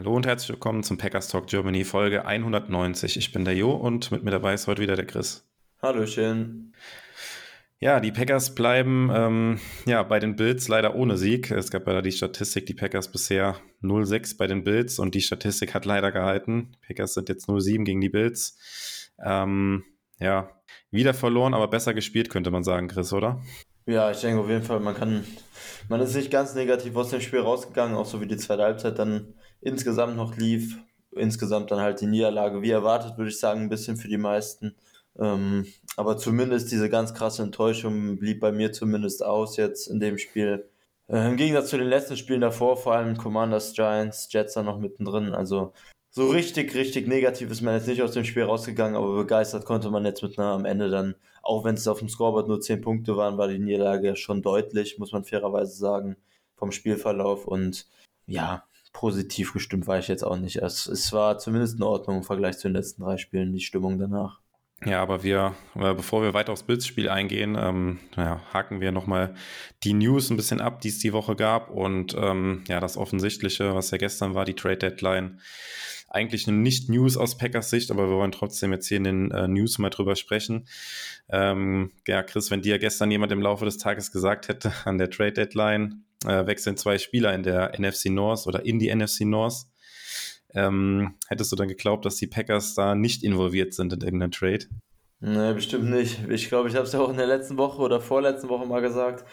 Hallo und herzlich willkommen zum Packers Talk Germany Folge 190. Ich bin der Jo und mit mir dabei ist heute wieder der Chris. Hallöchen. Ja, die Packers bleiben ähm, ja, bei den Bills leider ohne Sieg. Es gab leider die Statistik, die Packers bisher 0-6 bei den Bills und die Statistik hat leider gehalten. Die Packers sind jetzt 0-7 gegen die Bills. Ähm, ja, wieder verloren, aber besser gespielt, könnte man sagen, Chris, oder? Ja, ich denke auf jeden Fall, man kann, man ist nicht ganz negativ aus dem Spiel rausgegangen, auch so wie die zweite Halbzeit dann insgesamt noch lief. Insgesamt dann halt die Niederlage, wie erwartet, würde ich sagen, ein bisschen für die meisten. Ähm, aber zumindest diese ganz krasse Enttäuschung blieb bei mir zumindest aus jetzt in dem Spiel. Äh, Im Gegensatz zu den letzten Spielen davor, vor allem Commanders, Giants, Jets da noch mittendrin. Also so richtig, richtig negativ ist man jetzt nicht aus dem Spiel rausgegangen, aber begeistert konnte man jetzt mit einer am Ende dann, auch wenn es auf dem Scoreboard nur 10 Punkte waren, war die Niederlage schon deutlich, muss man fairerweise sagen, vom Spielverlauf. Und ja, positiv gestimmt war ich jetzt auch nicht. Es, es war zumindest in Ordnung im Vergleich zu den letzten drei Spielen, die Stimmung danach. Ja, aber wir, äh, bevor wir weiter aufs Bildspiel eingehen, ähm, ja, haken wir nochmal die News ein bisschen ab, die es die Woche gab. Und ähm, ja, das Offensichtliche, was ja gestern war, die Trade Deadline. Eigentlich eine Nicht-News aus Packers Sicht, aber wir wollen trotzdem jetzt hier in den äh, News mal drüber sprechen. Ähm, ja, Chris, wenn dir gestern jemand im Laufe des Tages gesagt hätte, an der Trade Deadline äh, wechseln zwei Spieler in der NFC North oder in die NFC North, ähm, hättest du dann geglaubt, dass die Packers da nicht involviert sind in irgendeinem Trade? Nee, bestimmt nicht. Ich glaube, ich habe es ja auch in der letzten Woche oder vorletzten Woche mal gesagt,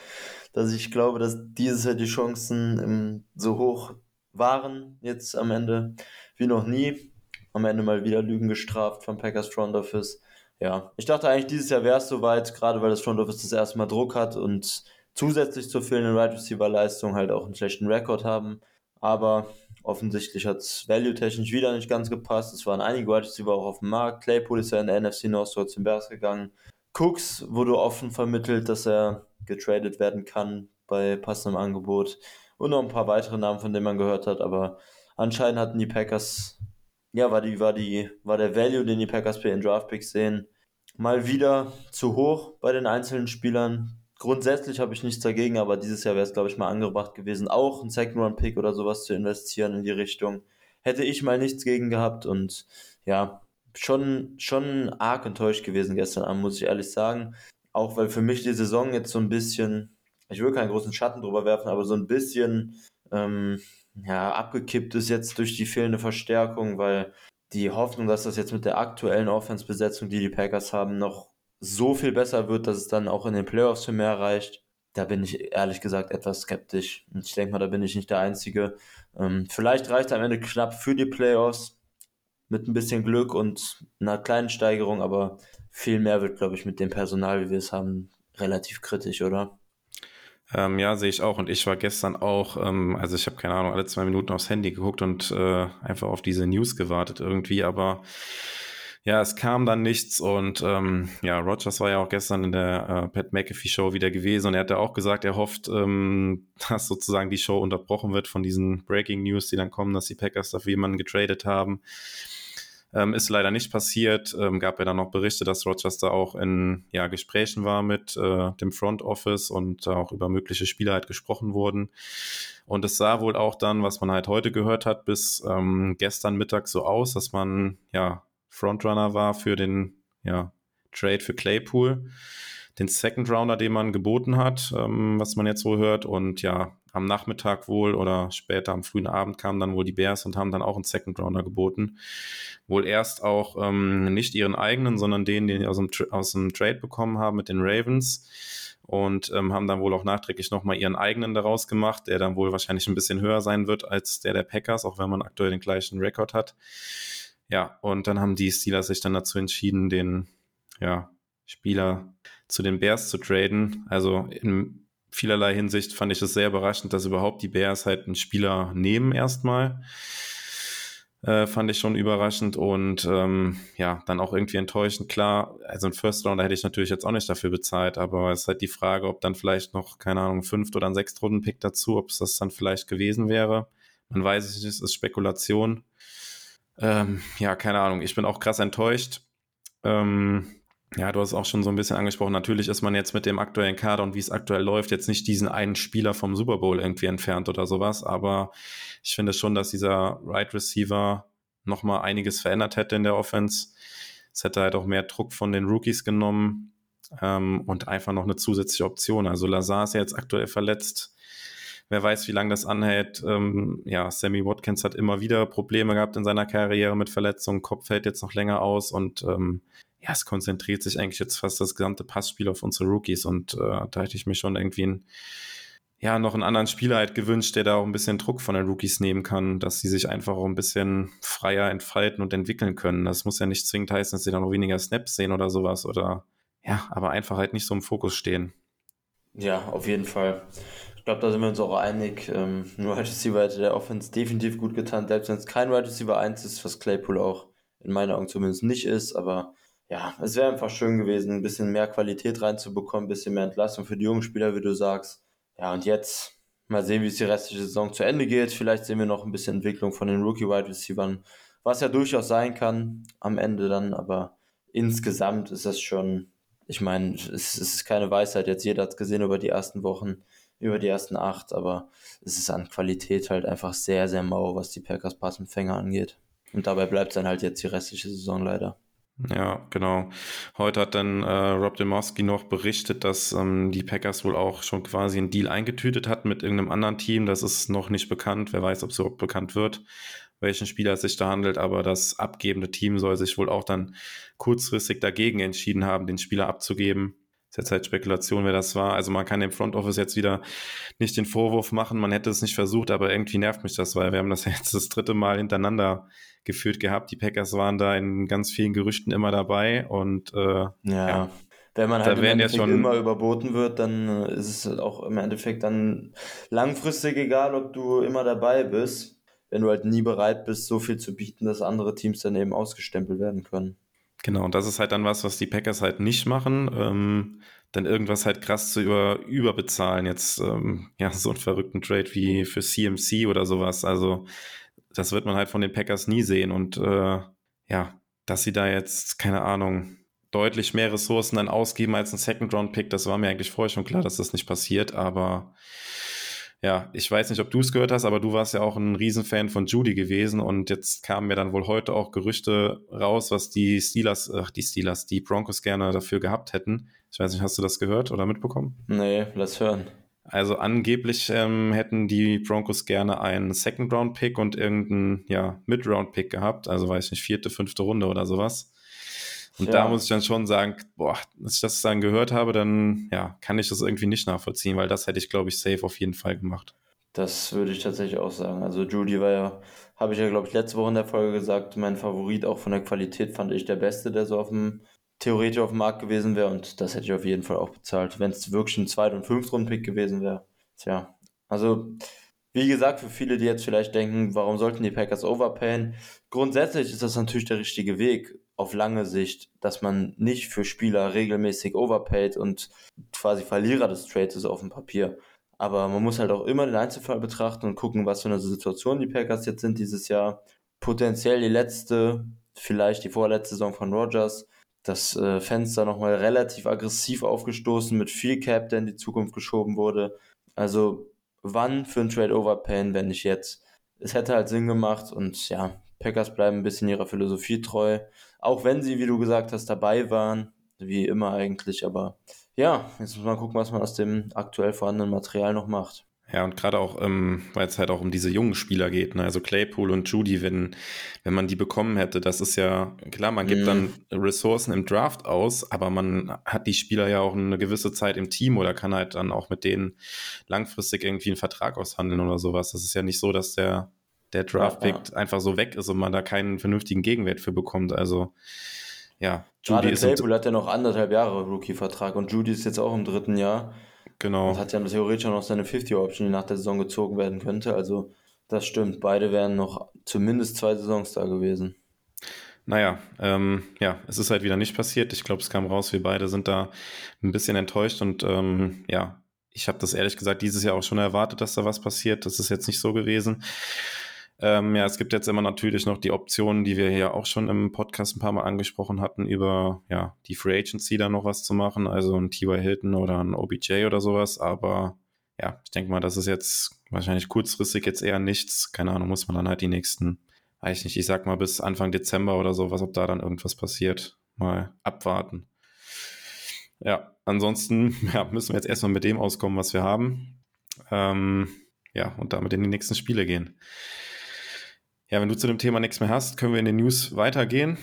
dass ich glaube, dass dieses Jahr die Chancen ähm, so hoch waren jetzt am Ende wie noch nie. Am Ende mal wieder Lügen gestraft vom Packers Front Office. Ja, ich dachte eigentlich, dieses Jahr wäre es soweit, gerade weil das Front Office das erste Mal Druck hat und zusätzlich zur fehlenden Right Receiver Leistung halt auch einen schlechten Rekord haben. Aber Offensichtlich hat es value-technisch wieder nicht ganz gepasst. Es waren einige Wide Receiver auch auf dem Markt. Claypool ist ja in der NFC North zu den Bears gegangen. Cooks wurde offen vermittelt, dass er getradet werden kann bei passendem Angebot. Und noch ein paar weitere Namen, von denen man gehört hat. Aber anscheinend hatten die Packers, ja, war, die, war, die, war der Value, den die Packers bei den Draftpicks sehen, mal wieder zu hoch bei den einzelnen Spielern grundsätzlich habe ich nichts dagegen, aber dieses Jahr wäre es, glaube ich, mal angebracht gewesen, auch einen Second-Run-Pick oder sowas zu investieren in die Richtung. Hätte ich mal nichts gegen gehabt und ja, schon, schon arg enttäuscht gewesen gestern Abend, muss ich ehrlich sagen. Auch weil für mich die Saison jetzt so ein bisschen, ich will keinen großen Schatten drüber werfen, aber so ein bisschen ähm, ja, abgekippt ist jetzt durch die fehlende Verstärkung, weil die Hoffnung, dass das jetzt mit der aktuellen Offense-Besetzung, die die Packers haben, noch so viel besser wird, dass es dann auch in den Playoffs für mehr reicht, da bin ich ehrlich gesagt etwas skeptisch. Und ich denke mal, da bin ich nicht der Einzige. Ähm, vielleicht reicht am Ende knapp für die Playoffs mit ein bisschen Glück und einer kleinen Steigerung, aber viel mehr wird, glaube ich, mit dem Personal, wie wir es haben, relativ kritisch, oder? Ähm, ja, sehe ich auch. Und ich war gestern auch, ähm, also ich habe keine Ahnung, alle zwei Minuten aufs Handy geguckt und äh, einfach auf diese News gewartet irgendwie, aber ja, es kam dann nichts und ähm, ja, Rogers war ja auch gestern in der äh, Pat McAfee Show wieder gewesen und er hat ja auch gesagt, er hofft, ähm, dass sozusagen die Show unterbrochen wird von diesen Breaking News, die dann kommen, dass die Packers dafür jemanden getradet haben. Ähm, ist leider nicht passiert. Ähm, gab ja dann noch Berichte, dass Rogers da auch in ja, Gesprächen war mit äh, dem Front Office und auch über mögliche Spieler halt gesprochen wurden. Und es sah wohl auch dann, was man halt heute gehört hat, bis ähm, gestern Mittag so aus, dass man ja Frontrunner war für den ja, Trade für Claypool, den Second Rounder, den man geboten hat, ähm, was man jetzt so hört. Und ja, am Nachmittag wohl oder später am frühen Abend kamen dann wohl die Bears und haben dann auch einen Second Rounder geboten. Wohl erst auch ähm, nicht ihren eigenen, sondern den, den sie aus dem, aus dem Trade bekommen haben mit den Ravens und ähm, haben dann wohl auch nachträglich nochmal ihren eigenen daraus gemacht, der dann wohl wahrscheinlich ein bisschen höher sein wird als der der Packers, auch wenn man aktuell den gleichen Rekord hat. Ja, und dann haben die Steelers sich dann dazu entschieden, den ja, Spieler zu den Bears zu traden. Also in vielerlei Hinsicht fand ich es sehr überraschend, dass überhaupt die Bears halt einen Spieler nehmen erstmal. Äh, fand ich schon überraschend und ähm, ja, dann auch irgendwie enttäuschend. Klar, also ein First Rounder hätte ich natürlich jetzt auch nicht dafür bezahlt, aber es ist halt die Frage, ob dann vielleicht noch, keine Ahnung, Fünft- oder ein Sechstrunden-Pick dazu, ob es das dann vielleicht gewesen wäre. Man weiß es nicht, es ist Spekulation. Ähm, ja, keine Ahnung, ich bin auch krass enttäuscht. Ähm, ja, du hast auch schon so ein bisschen angesprochen. Natürlich ist man jetzt mit dem aktuellen Kader und wie es aktuell läuft, jetzt nicht diesen einen Spieler vom Super Bowl irgendwie entfernt oder sowas. Aber ich finde schon, dass dieser Right Receiver nochmal einiges verändert hätte in der Offense. Es hätte halt auch mehr Druck von den Rookies genommen ähm, und einfach noch eine zusätzliche Option. Also Lazar ist ja jetzt aktuell verletzt. Wer weiß, wie lange das anhält. Ähm, ja, Sammy Watkins hat immer wieder Probleme gehabt in seiner Karriere mit Verletzungen. Kopf fällt jetzt noch länger aus und ähm, ja, es konzentriert sich eigentlich jetzt fast das gesamte Passspiel auf unsere Rookies und äh, da hätte ich mir schon irgendwie ein, ja, noch einen anderen Spieler halt gewünscht, der da auch ein bisschen Druck von den Rookies nehmen kann, dass sie sich einfach auch ein bisschen freier entfalten und entwickeln können. Das muss ja nicht zwingend heißen, dass sie dann noch weniger Snaps sehen oder sowas oder ja, aber einfach halt nicht so im Fokus stehen. Ja, auf jeden Fall. Ich glaube, da sind wir uns auch einig. Ähm, nur Wide Receiver hätte der Offense definitiv gut getan, selbst wenn es kein Wide Receiver 1 ist, was Claypool auch in meinen Augen zumindest nicht ist, aber ja, es wäre einfach schön gewesen, ein bisschen mehr Qualität reinzubekommen, ein bisschen mehr Entlastung für die jungen Spieler, wie du sagst. Ja, und jetzt mal sehen, wie es die restliche Saison zu Ende geht. Vielleicht sehen wir noch ein bisschen Entwicklung von den Rookie-Wide Receivers, was ja durchaus sein kann am Ende dann, aber insgesamt ist das schon, ich meine, es ist keine Weisheit, jetzt jeder hat es gesehen über die ersten Wochen, über die ersten acht, aber es ist an Qualität halt einfach sehr, sehr mau, was die Packers Passempfänger angeht. Und dabei bleibt es dann halt jetzt die restliche Saison leider. Ja, genau. Heute hat dann äh, Rob Demowski noch berichtet, dass ähm, die Packers wohl auch schon quasi einen Deal eingetütet hatten mit irgendeinem anderen Team. Das ist noch nicht bekannt. Wer weiß, ob es überhaupt bekannt wird, welchen Spieler es sich da handelt. Aber das abgebende Team soll sich wohl auch dann kurzfristig dagegen entschieden haben, den Spieler abzugeben. Ist jetzt halt Spekulation, wer das war. Also man kann dem Front Office jetzt wieder nicht den Vorwurf machen, man hätte es nicht versucht, aber irgendwie nervt mich das, weil wir haben das jetzt das dritte Mal hintereinander geführt gehabt. Die Packers waren da in ganz vielen Gerüchten immer dabei und äh, ja. ja. Wenn man halt im schon immer überboten wird, dann äh, ist es auch im Endeffekt dann langfristig egal, ob du immer dabei bist, wenn du halt nie bereit bist, so viel zu bieten, dass andere Teams dann eben ausgestempelt werden können. Genau, und das ist halt dann was, was die Packers halt nicht machen. Ähm, dann irgendwas halt krass zu über, überbezahlen. Jetzt, ähm, ja, so einen verrückten Trade wie für CMC oder sowas. Also, das wird man halt von den Packers nie sehen. Und äh, ja, dass sie da jetzt, keine Ahnung, deutlich mehr Ressourcen dann ausgeben als ein Second-Round-Pick, das war mir eigentlich vorher schon klar, dass das nicht passiert. Aber ja, ich weiß nicht, ob du es gehört hast, aber du warst ja auch ein Riesenfan von Judy gewesen und jetzt kamen mir dann wohl heute auch Gerüchte raus, was die Steelers, ach, die Steelers, die Broncos gerne dafür gehabt hätten. Ich weiß nicht, hast du das gehört oder mitbekommen? Nee, lass hören. Also angeblich ähm, hätten die Broncos gerne einen Second-Round-Pick und irgendeinen ja, Mid-Round-Pick gehabt, also weiß ich nicht, vierte, fünfte Runde oder sowas. Und ja. da muss ich dann schon sagen, boah, als ich das dann gehört habe, dann ja, kann ich das irgendwie nicht nachvollziehen, weil das hätte ich, glaube ich, safe auf jeden Fall gemacht. Das würde ich tatsächlich auch sagen. Also Judy war ja, habe ich ja, glaube ich, letzte Woche in der Folge gesagt, mein Favorit auch von der Qualität fand ich der Beste, der so auf dem theoretisch auf dem Markt gewesen wäre und das hätte ich auf jeden Fall auch bezahlt, wenn es wirklich ein Zweit- und Fünftrunden-Pick gewesen wäre. Tja, also wie gesagt, für viele, die jetzt vielleicht denken, warum sollten die Packers overpayen? Grundsätzlich ist das natürlich der richtige Weg auf lange Sicht, dass man nicht für Spieler regelmäßig overpaid und quasi Verlierer des Trades ist auf dem Papier. Aber man muss halt auch immer den Einzelfall betrachten und gucken, was für eine Situation die Packers jetzt sind dieses Jahr. Potenziell die letzte, vielleicht die vorletzte Saison von Rogers das äh, Fenster nochmal relativ aggressiv aufgestoßen, mit viel Cap, der in die Zukunft geschoben wurde. Also wann für ein Trade Overpain, wenn nicht jetzt? Es hätte halt Sinn gemacht und ja, Packers bleiben ein bisschen ihrer Philosophie treu. Auch wenn sie, wie du gesagt hast, dabei waren, wie immer eigentlich, aber ja, jetzt muss man gucken, was man aus dem aktuell vorhandenen Material noch macht. Ja, und gerade auch, ähm, weil es halt auch um diese jungen Spieler geht, ne? also Claypool und Judy, wenn, wenn man die bekommen hätte, das ist ja, klar, man gibt mm. dann Ressourcen im Draft aus, aber man hat die Spieler ja auch eine gewisse Zeit im Team oder kann halt dann auch mit denen langfristig irgendwie einen Vertrag aushandeln oder sowas. Das ist ja nicht so, dass der, der Draft-Pick ja, ja. einfach so weg ist und man da keinen vernünftigen Gegenwert für bekommt. Also, ja. Judy Gerade Claypool hat ja noch anderthalb Jahre Rookie-Vertrag und Judy ist jetzt auch im dritten Jahr. Genau. Und hat ja theoretisch auch noch seine 50-Option, die nach der Saison gezogen werden könnte. Also Das stimmt, beide wären noch zumindest zwei Saisons da gewesen. Naja, ähm, ja, es ist halt wieder nicht passiert. Ich glaube, es kam raus, wir beide sind da ein bisschen enttäuscht und ähm, ja, ich habe das ehrlich gesagt dieses Jahr auch schon erwartet, dass da was passiert. Das ist jetzt nicht so gewesen. Ähm, ja, es gibt jetzt immer natürlich noch die Optionen, die wir hier auch schon im Podcast ein paar Mal angesprochen hatten, über ja, die Free Agency da noch was zu machen, also ein T.Y. Hilton oder ein OBJ oder sowas. Aber ja, ich denke mal, das ist jetzt wahrscheinlich kurzfristig jetzt eher nichts. Keine Ahnung, muss man dann halt die nächsten weiß ich nicht, ich sag mal bis Anfang Dezember oder so, was ob da dann irgendwas passiert. Mal abwarten. Ja, ansonsten ja, müssen wir jetzt erstmal mit dem auskommen, was wir haben. Ähm, ja, und damit in die nächsten Spiele gehen. Ja, wenn du zu dem Thema nichts mehr hast, können wir in den News weitergehen.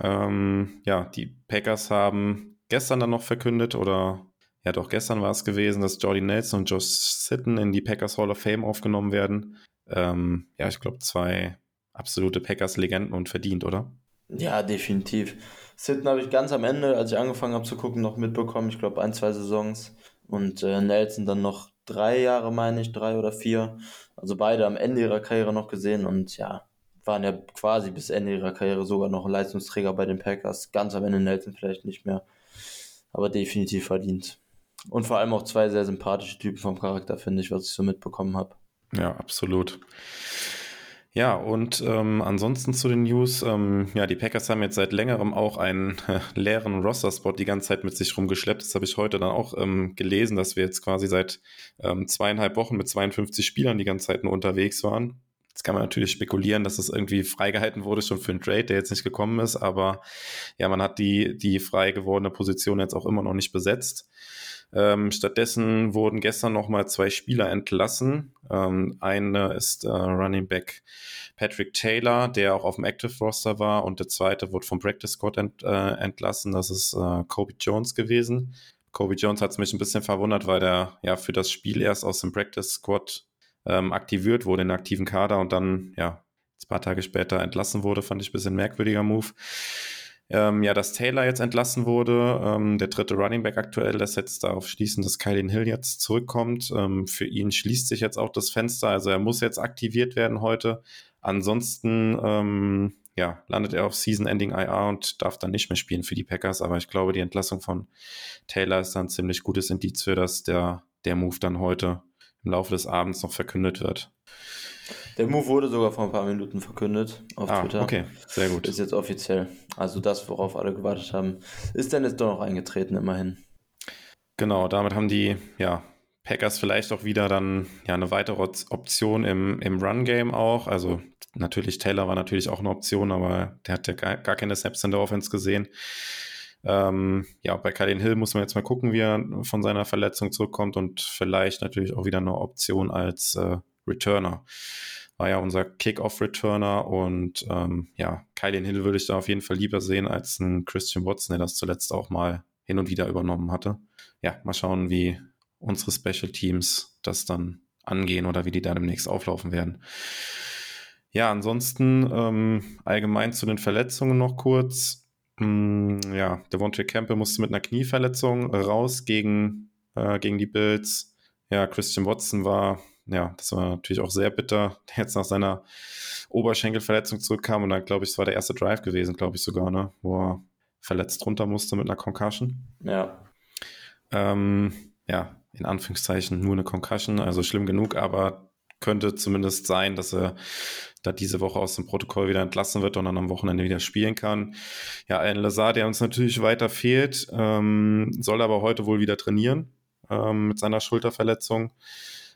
Ähm, ja, die Packers haben gestern dann noch verkündet, oder ja doch, gestern war es gewesen, dass Jordy Nelson und Josh Sitten in die Packers Hall of Fame aufgenommen werden. Ähm, ja, ich glaube, zwei absolute Packers-Legenden und verdient, oder? Ja, definitiv. Sitten habe ich ganz am Ende, als ich angefangen habe zu gucken, noch mitbekommen. Ich glaube, ein, zwei Saisons. Und äh, Nelson dann noch drei Jahre, meine ich, drei oder vier. Also beide am Ende ihrer Karriere noch gesehen und ja, waren ja quasi bis Ende ihrer Karriere sogar noch Leistungsträger bei den Packers. Ganz am Ende Nelson vielleicht nicht mehr. Aber definitiv verdient. Und vor allem auch zwei sehr sympathische Typen vom Charakter, finde ich, was ich so mitbekommen habe. Ja, absolut. Ja, und ähm, ansonsten zu den News. Ähm, ja, die Packers haben jetzt seit längerem auch einen äh, leeren Roster-Spot die ganze Zeit mit sich rumgeschleppt. Das habe ich heute dann auch ähm, gelesen, dass wir jetzt quasi seit ähm, zweieinhalb Wochen mit 52 Spielern die ganze Zeit nur unterwegs waren. Jetzt kann man natürlich spekulieren, dass das irgendwie freigehalten wurde schon für einen Trade, der jetzt nicht gekommen ist, aber ja, man hat die, die frei gewordene Position jetzt auch immer noch nicht besetzt. Ähm, stattdessen wurden gestern nochmal zwei Spieler entlassen. Ähm, eine ist äh, Running Back Patrick Taylor, der auch auf dem Active Roster war, und der zweite wurde vom Practice Squad ent, äh, entlassen. Das ist äh, Kobe Jones gewesen. Kobe Jones hat es mich ein bisschen verwundert, weil der ja für das Spiel erst aus dem Practice Squad ähm, aktiviert wurde in den aktiven Kader und dann ja ein paar Tage später entlassen wurde, fand ich ein bisschen merkwürdiger Move. Ähm, ja, dass Taylor jetzt entlassen wurde, ähm, der dritte Running Back aktuell, lässt jetzt darauf schließen, dass Kylin Hill jetzt zurückkommt. Ähm, für ihn schließt sich jetzt auch das Fenster, also er muss jetzt aktiviert werden heute. Ansonsten ähm, ja, landet er auf Season-Ending IR und darf dann nicht mehr spielen für die Packers. Aber ich glaube, die Entlassung von Taylor ist dann ein ziemlich gutes Indiz für, dass der, der Move dann heute im Laufe des Abends noch verkündet wird. Der Move wurde sogar vor ein paar Minuten verkündet auf ah, Twitter. Okay, sehr gut. Ist jetzt offiziell. Also das, worauf alle gewartet haben, ist dann jetzt doch noch eingetreten, immerhin. Genau, damit haben die ja, Packers vielleicht auch wieder dann ja eine weitere Option im, im Run-Game auch. Also natürlich, Taylor war natürlich auch eine Option, aber der hat ja gar, gar keine Snaps in der Offense gesehen. Ähm, ja, bei Kalin Hill muss man jetzt mal gucken, wie er von seiner Verletzung zurückkommt und vielleicht natürlich auch wieder eine Option als äh, Returner. War ja unser Kick-Off-Returner und ähm, ja, Kylian Hill würde ich da auf jeden Fall lieber sehen als einen Christian Watson, der das zuletzt auch mal hin und wieder übernommen hatte. Ja, mal schauen, wie unsere Special Teams das dann angehen oder wie die da demnächst auflaufen werden. Ja, ansonsten ähm, allgemein zu den Verletzungen noch kurz. Hm, ja, Devontae Campbell musste mit einer Knieverletzung raus gegen, äh, gegen die Bills. Ja, Christian Watson war ja, das war natürlich auch sehr bitter, der jetzt nach seiner Oberschenkelverletzung zurückkam und dann, glaube ich, es war der erste Drive gewesen, glaube ich sogar, ne, wo er verletzt runter musste mit einer Concussion. Ja. Ähm, ja, in Anführungszeichen nur eine Concussion, also schlimm genug, aber könnte zumindest sein, dass er da diese Woche aus dem Protokoll wieder entlassen wird und dann am Wochenende wieder spielen kann. Ja, ein Lazar, der uns natürlich weiter fehlt, ähm, soll aber heute wohl wieder trainieren ähm, mit seiner Schulterverletzung.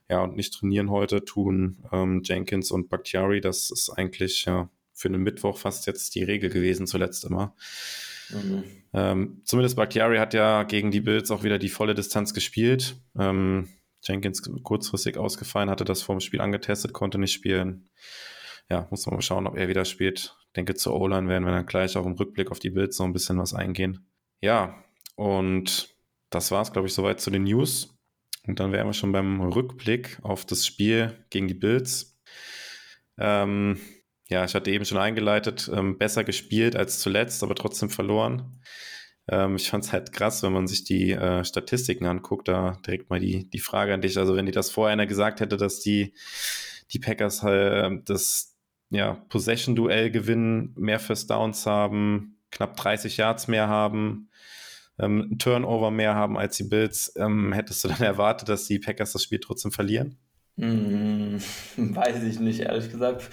Ja, und nicht trainieren heute tun ähm, Jenkins und Bakhtiari. Das ist eigentlich ja für einen Mittwoch fast jetzt die Regel gewesen, zuletzt immer. Mhm. Ähm, zumindest Bakhtiari hat ja gegen die Bills auch wieder die volle Distanz gespielt. Ähm, Jenkins kurzfristig ausgefallen, hatte das vor dem Spiel angetestet, konnte nicht spielen. Ja, muss man mal schauen, ob er wieder spielt. Ich denke, zu O-Line werden wir dann gleich auch im Rückblick auf die Bills so ein bisschen was eingehen. Ja, und das war es, glaube ich, soweit zu den News. Und dann wären wir schon beim Rückblick auf das Spiel gegen die Bills. Ähm, ja, ich hatte eben schon eingeleitet, ähm, besser gespielt als zuletzt, aber trotzdem verloren. Ähm, ich fand es halt krass, wenn man sich die äh, Statistiken anguckt, da direkt mal die, die Frage an dich. Also wenn dir das vorher einer gesagt hätte, dass die, die Packers halt das ja, Possession-Duell gewinnen, mehr First Downs haben, knapp 30 Yards mehr haben, ähm, Turnover mehr haben als die Bills. Ähm, hättest du dann erwartet, dass die Packers das Spiel trotzdem verlieren? Hm, weiß ich nicht, ehrlich gesagt.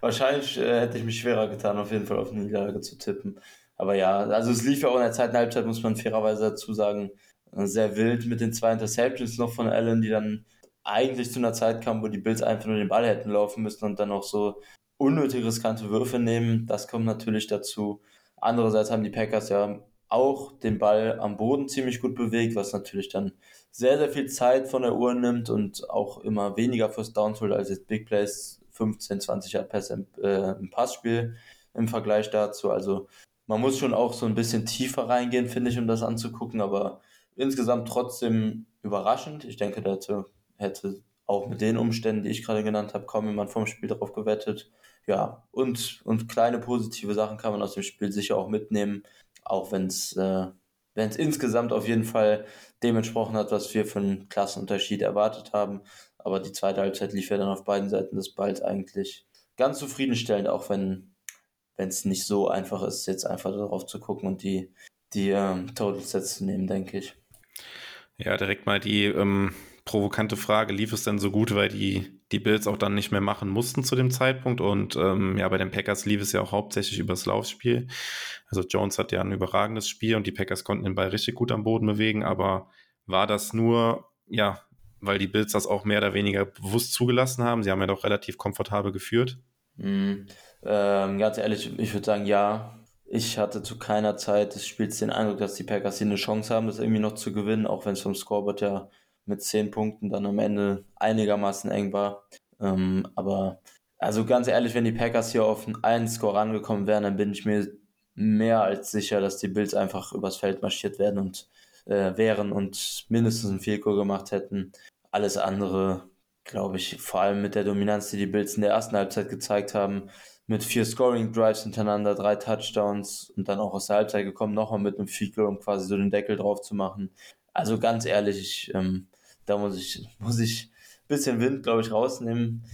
Wahrscheinlich äh, hätte ich mich schwerer getan, auf jeden Fall auf eine Niederlage zu tippen. Aber ja, also es lief ja auch in der zweiten Halbzeit, muss man fairerweise dazu sagen, äh, sehr wild mit den zwei Interceptions noch von Allen, die dann eigentlich zu einer Zeit kamen, wo die Bills einfach nur den Ball hätten laufen müssen und dann auch so unnötig riskante Würfe nehmen. Das kommt natürlich dazu. Andererseits haben die Packers ja auch den Ball am Boden ziemlich gut bewegt, was natürlich dann sehr, sehr viel Zeit von der Uhr nimmt und auch immer weniger First Downs holt als jetzt Big Plays 15, 20 Yard Pass im, äh, im Passspiel im Vergleich dazu. Also man muss schon auch so ein bisschen tiefer reingehen, finde ich, um das anzugucken, aber insgesamt trotzdem überraschend. Ich denke, dazu hätte auch mit den Umständen, die ich gerade genannt habe, kaum jemand vom Spiel darauf gewettet. Ja, und, und kleine positive Sachen kann man aus dem Spiel sicher auch mitnehmen, auch wenn es äh, wenn es insgesamt auf jeden Fall dem entsprochen hat, was wir für einen Klassenunterschied erwartet haben. Aber die zweite Halbzeit lief ja dann auf beiden Seiten des Balls eigentlich ganz zufriedenstellend, auch wenn wenn es nicht so einfach ist, jetzt einfach darauf zu gucken und die, die ähm, Total Sets zu nehmen, denke ich. Ja, direkt mal die ähm, provokante Frage, lief es denn so gut, weil die, die Bills auch dann nicht mehr machen mussten zu dem Zeitpunkt und ähm, ja, bei den Packers lief es ja auch hauptsächlich übers Laufspiel. Also Jones hat ja ein überragendes Spiel und die Packers konnten den Ball richtig gut am Boden bewegen, aber war das nur, ja, weil die Bills das auch mehr oder weniger bewusst zugelassen haben? Sie haben ja doch relativ komfortabel geführt. Mm, ähm, ganz ehrlich, ich würde sagen, ja. Ich hatte zu keiner Zeit des Spiels den Eindruck, dass die Packers hier eine Chance haben, das irgendwie noch zu gewinnen, auch wenn es vom Scoreboard ja mit zehn Punkten dann am Ende einigermaßen eng war. Ähm, aber also ganz ehrlich, wenn die Packers hier auf einen Score rangekommen wären, dann bin ich mir mehr als sicher, dass die Bills einfach übers Feld marschiert werden und äh, wären und mindestens ein Field Goal gemacht hätten. Alles andere, glaube ich, vor allem mit der Dominanz, die die Bills in der ersten Halbzeit gezeigt haben, mit vier Scoring Drives hintereinander, drei Touchdowns und dann auch aus der Halbzeit gekommen, nochmal mit einem Goal, um quasi so den Deckel drauf zu machen. Also ganz ehrlich, ich, ähm, da muss ich, muss ich ein bisschen Wind, glaube ich, rausnehmen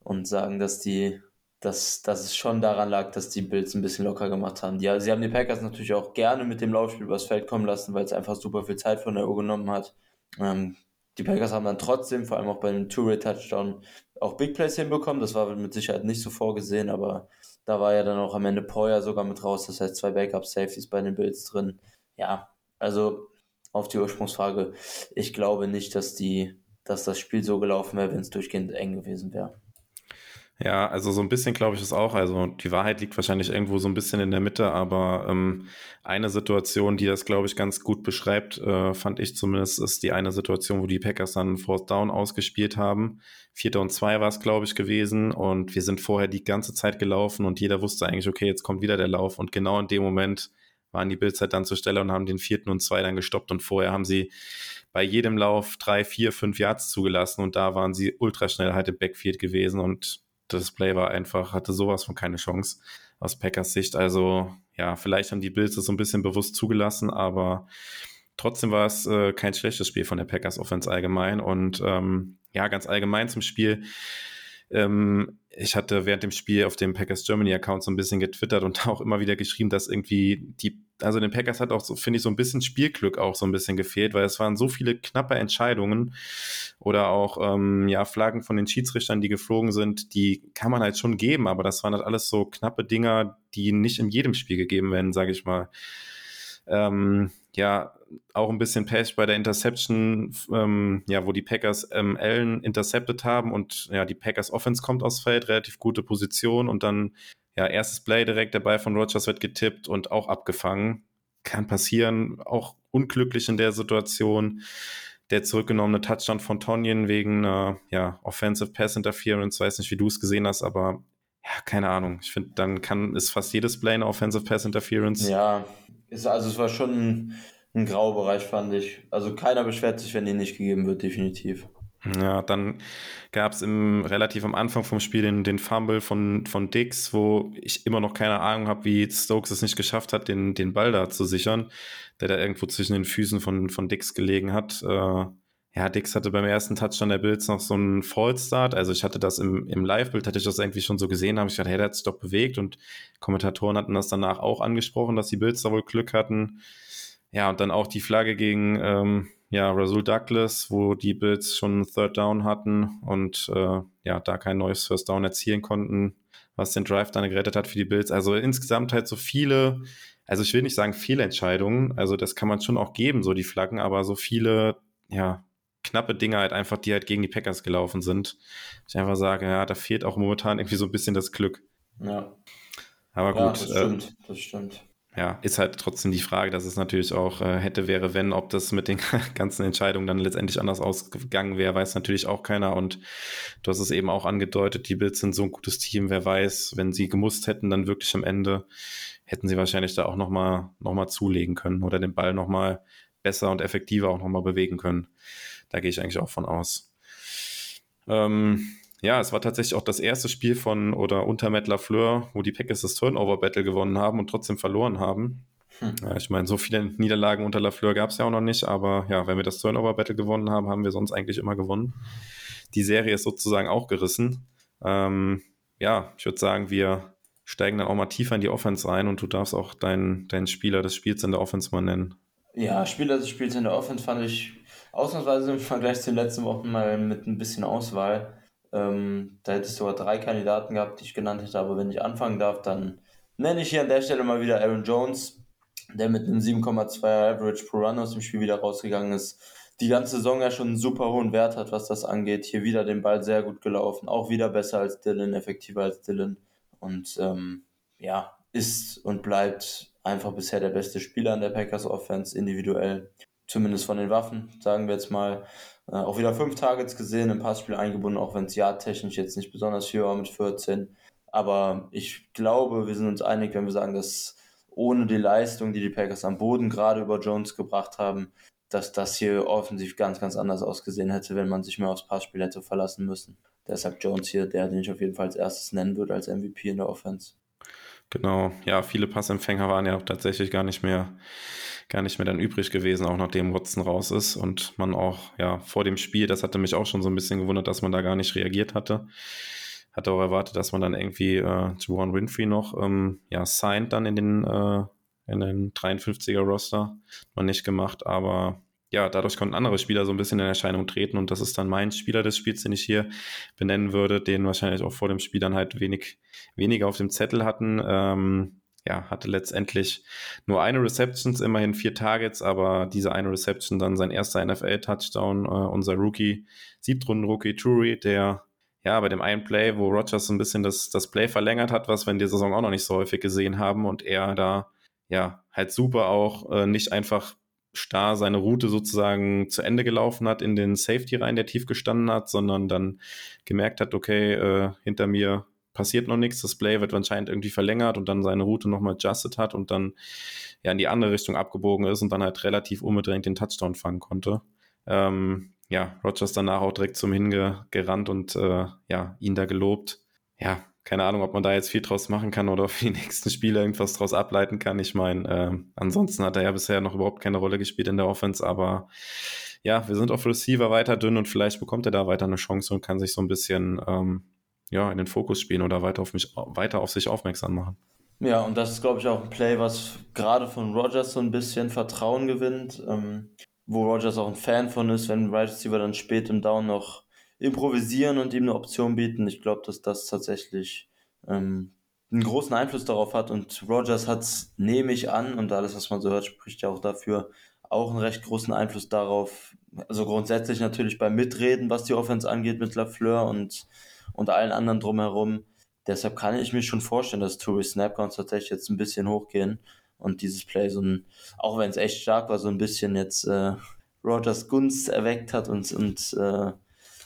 und sagen, dass die, dass, dass es schon daran lag, dass die Bills ein bisschen locker gemacht haben. Die, sie haben die Packers natürlich auch gerne mit dem Laufspiel übers Feld kommen lassen, weil es einfach super viel Zeit von der Uhr genommen hat. Ähm, die Packers haben dann trotzdem, vor allem auch bei einem Two-Way-Touchdown, auch Big Plays hinbekommen. Das war mit Sicherheit nicht so vorgesehen, aber da war ja dann auch am Ende Poyer sogar mit raus. Das heißt, zwei Backup-Safeties bei den Bills drin. Ja, also auf die Ursprungsfrage. Ich glaube nicht, dass die, dass das Spiel so gelaufen wäre, wenn es durchgehend eng gewesen wäre. Ja, also so ein bisschen glaube ich es auch. Also die Wahrheit liegt wahrscheinlich irgendwo so ein bisschen in der Mitte, aber ähm, eine Situation, die das glaube ich ganz gut beschreibt, äh, fand ich zumindest, ist die eine Situation, wo die Packers dann Fourth Down ausgespielt haben. Vierter und zwei war es glaube ich gewesen und wir sind vorher die ganze Zeit gelaufen und jeder wusste eigentlich, okay, jetzt kommt wieder der Lauf und genau in dem Moment waren die Bills halt dann zur Stelle und haben den vierten und zwei dann gestoppt und vorher haben sie bei jedem Lauf drei, vier, fünf Yards zugelassen und da waren sie ultra schnell halt im Backfield gewesen und das Play war einfach, hatte sowas von keine Chance aus Packers Sicht. Also ja, vielleicht haben die Bills das so ein bisschen bewusst zugelassen, aber trotzdem war es äh, kein schlechtes Spiel von der Packers Offense allgemein. Und ähm, ja, ganz allgemein zum Spiel. Ähm, ich hatte während dem Spiel auf dem Packers Germany Account so ein bisschen getwittert und auch immer wieder geschrieben, dass irgendwie die, also den Packers hat auch so, finde ich, so ein bisschen Spielglück auch so ein bisschen gefehlt, weil es waren so viele knappe Entscheidungen oder auch, ähm, ja, Flaggen von den Schiedsrichtern, die geflogen sind, die kann man halt schon geben, aber das waren halt alles so knappe Dinger, die nicht in jedem Spiel gegeben werden, sage ich mal. Ähm, ja, auch ein bisschen Pech bei der Interception, ähm, ja, wo die Packers ähm, Allen intercepted haben und ja, die Packers Offense kommt aufs Feld, relativ gute Position und dann, ja, erstes Play direkt, Ball von Rogers wird getippt und auch abgefangen. Kann passieren, auch unglücklich in der Situation. Der zurückgenommene Touchdown von Tonyan wegen äh, ja, Offensive Pass Interference, weiß nicht, wie du es gesehen hast, aber ja, keine Ahnung. Ich finde, dann kann, ist fast jedes Play eine Offensive Pass Interference. Ja, ist, also es war schon ein, Graubereich, fand ich. Also keiner beschwert sich, wenn die nicht gegeben wird, definitiv. Ja, dann gab es relativ am Anfang vom Spiel den, den Fumble von, von Dix, wo ich immer noch keine Ahnung habe, wie Stokes es nicht geschafft hat, den, den Ball da zu sichern, der da irgendwo zwischen den Füßen von, von Dix gelegen hat. Äh, ja, Dix hatte beim ersten Touchdown der Bills noch so einen Fallstart. Also ich hatte das im, im Live-Bild, hatte ich das irgendwie schon so gesehen, habe ich gedacht, hey, der hat sich doch bewegt und Kommentatoren hatten das danach auch angesprochen, dass die Bills da wohl Glück hatten. Ja, und dann auch die Flagge gegen ähm, ja, Rasul Douglas, wo die Bills schon einen Third Down hatten und äh, ja, da kein neues First Down erzielen konnten, was den Drive dann gerettet hat für die Bills. Also insgesamt halt so viele, also ich will nicht sagen Fehlentscheidungen, also das kann man schon auch geben, so die Flaggen, aber so viele, ja, knappe Dinge halt einfach, die halt gegen die Packers gelaufen sind. Ich einfach sage, ja, da fehlt auch momentan irgendwie so ein bisschen das Glück. Ja. Aber Ja, gut, das äh, stimmt, das stimmt. Ja, ist halt trotzdem die Frage, dass es natürlich auch äh, hätte, wäre, wenn, ob das mit den ganzen Entscheidungen dann letztendlich anders ausgegangen wäre, weiß natürlich auch keiner. Und du hast es eben auch angedeutet, die Bills sind so ein gutes Team, wer weiß, wenn sie gemusst hätten, dann wirklich am Ende, hätten sie wahrscheinlich da auch nochmal noch mal zulegen können oder den Ball nochmal besser und effektiver auch nochmal bewegen können. Da gehe ich eigentlich auch von aus. Ähm, ja, es war tatsächlich auch das erste Spiel von oder unter Matt LaFleur, wo die Packers das Turnover-Battle gewonnen haben und trotzdem verloren haben. Hm. Ja, ich meine, so viele Niederlagen unter LaFleur gab es ja auch noch nicht, aber ja, wenn wir das Turnover-Battle gewonnen haben, haben wir sonst eigentlich immer gewonnen. Die Serie ist sozusagen auch gerissen. Ähm, ja, ich würde sagen, wir steigen dann auch mal tiefer in die Offense rein und du darfst auch deinen, deinen Spieler des Spiels in der Offense mal nennen. Ja, Spieler des Spiels in der Offense fand ich ausnahmsweise im Vergleich zu den letzten Wochen mal mit ein bisschen Auswahl. Ähm, da hätte es sogar drei Kandidaten gehabt, die ich genannt hätte, aber wenn ich anfangen darf, dann nenne ich hier an der Stelle mal wieder Aaron Jones, der mit einem 7,2 Average pro Run aus dem Spiel wieder rausgegangen ist. Die ganze Saison ja schon einen super hohen Wert hat, was das angeht. Hier wieder den Ball sehr gut gelaufen, auch wieder besser als Dylan, effektiver als Dylan. Und ähm, ja, ist und bleibt einfach bisher der beste Spieler in der Packers Offense, individuell. Zumindest von den Waffen, sagen wir jetzt mal. Äh, auch wieder fünf Targets gesehen, im Passspiel eingebunden, auch wenn es jahrtechnisch jetzt nicht besonders viel war mit 14. Aber ich glaube, wir sind uns einig, wenn wir sagen, dass ohne die Leistung, die die Packers am Boden gerade über Jones gebracht haben, dass das hier offensiv ganz, ganz anders ausgesehen hätte, wenn man sich mehr aufs Passspiel hätte verlassen müssen. Deshalb Jones hier, der, den ich auf jeden Fall als erstes nennen würde als MVP in der Offense. Genau, ja, viele Passempfänger waren ja auch tatsächlich gar nicht mehr, gar nicht mehr dann übrig gewesen, auch nachdem Watson raus ist und man auch, ja, vor dem Spiel, das hatte mich auch schon so ein bisschen gewundert, dass man da gar nicht reagiert hatte. Hatte auch erwartet, dass man dann irgendwie äh, Juwan Winfrey noch, ähm, ja, signed dann in den, äh, in den 53er Roster. Hat man nicht gemacht, aber ja, dadurch konnten andere Spieler so ein bisschen in Erscheinung treten und das ist dann mein Spieler des Spiels, den ich hier benennen würde, den wahrscheinlich auch vor dem Spiel dann halt wenig, weniger auf dem Zettel hatten. Ähm, ja, hatte letztendlich nur eine Receptions, immerhin vier Targets, aber diese eine Reception dann sein erster NFL-Touchdown, äh, unser Rookie, Siebtrunden-Rookie Drury, der ja, bei dem einen Play, wo Rogers ein bisschen das, das Play verlängert hat, was wir in der Saison auch noch nicht so häufig gesehen haben und er da ja halt super auch äh, nicht einfach starr seine Route sozusagen zu Ende gelaufen hat in den Safety rein, der tief gestanden hat, sondern dann gemerkt hat, okay, äh, hinter mir passiert noch nichts, das Play wird anscheinend irgendwie verlängert und dann seine Route nochmal adjusted hat und dann ja in die andere Richtung abgebogen ist und dann halt relativ unbedingt den Touchdown fangen konnte. Ähm, ja, Rogers danach auch direkt zum hingerannt und äh, ja, ihn da gelobt. Ja, keine Ahnung, ob man da jetzt viel draus machen kann oder für die nächsten Spiele irgendwas draus ableiten kann. Ich meine, äh, ansonsten hat er ja bisher noch überhaupt keine Rolle gespielt in der Offense, aber ja, wir sind auf Receiver weiter dünn und vielleicht bekommt er da weiter eine Chance und kann sich so ein bisschen ähm, ja, in den Fokus spielen oder weiter auf mich, weiter auf sich aufmerksam machen. Ja, und das ist, glaube ich, auch ein Play, was gerade von Rogers so ein bisschen Vertrauen gewinnt, ähm, wo Rogers auch ein Fan von ist, wenn Right Receiver dann spät im Down noch improvisieren und ihm eine Option bieten. Ich glaube, dass das tatsächlich ähm, einen großen Einfluss darauf hat und Rogers hat es, nehme ich an, und alles, was man so hört, spricht ja auch dafür, auch einen recht großen Einfluss darauf, also grundsätzlich natürlich beim Mitreden, was die Offense angeht mit Lafleur und, und allen anderen drumherum. Deshalb kann ich mir schon vorstellen, dass Tourist Snapcounts tatsächlich jetzt ein bisschen hochgehen und dieses Play so ein, auch wenn es echt stark war, so ein bisschen jetzt äh, Rogers Gunst erweckt hat und, und äh,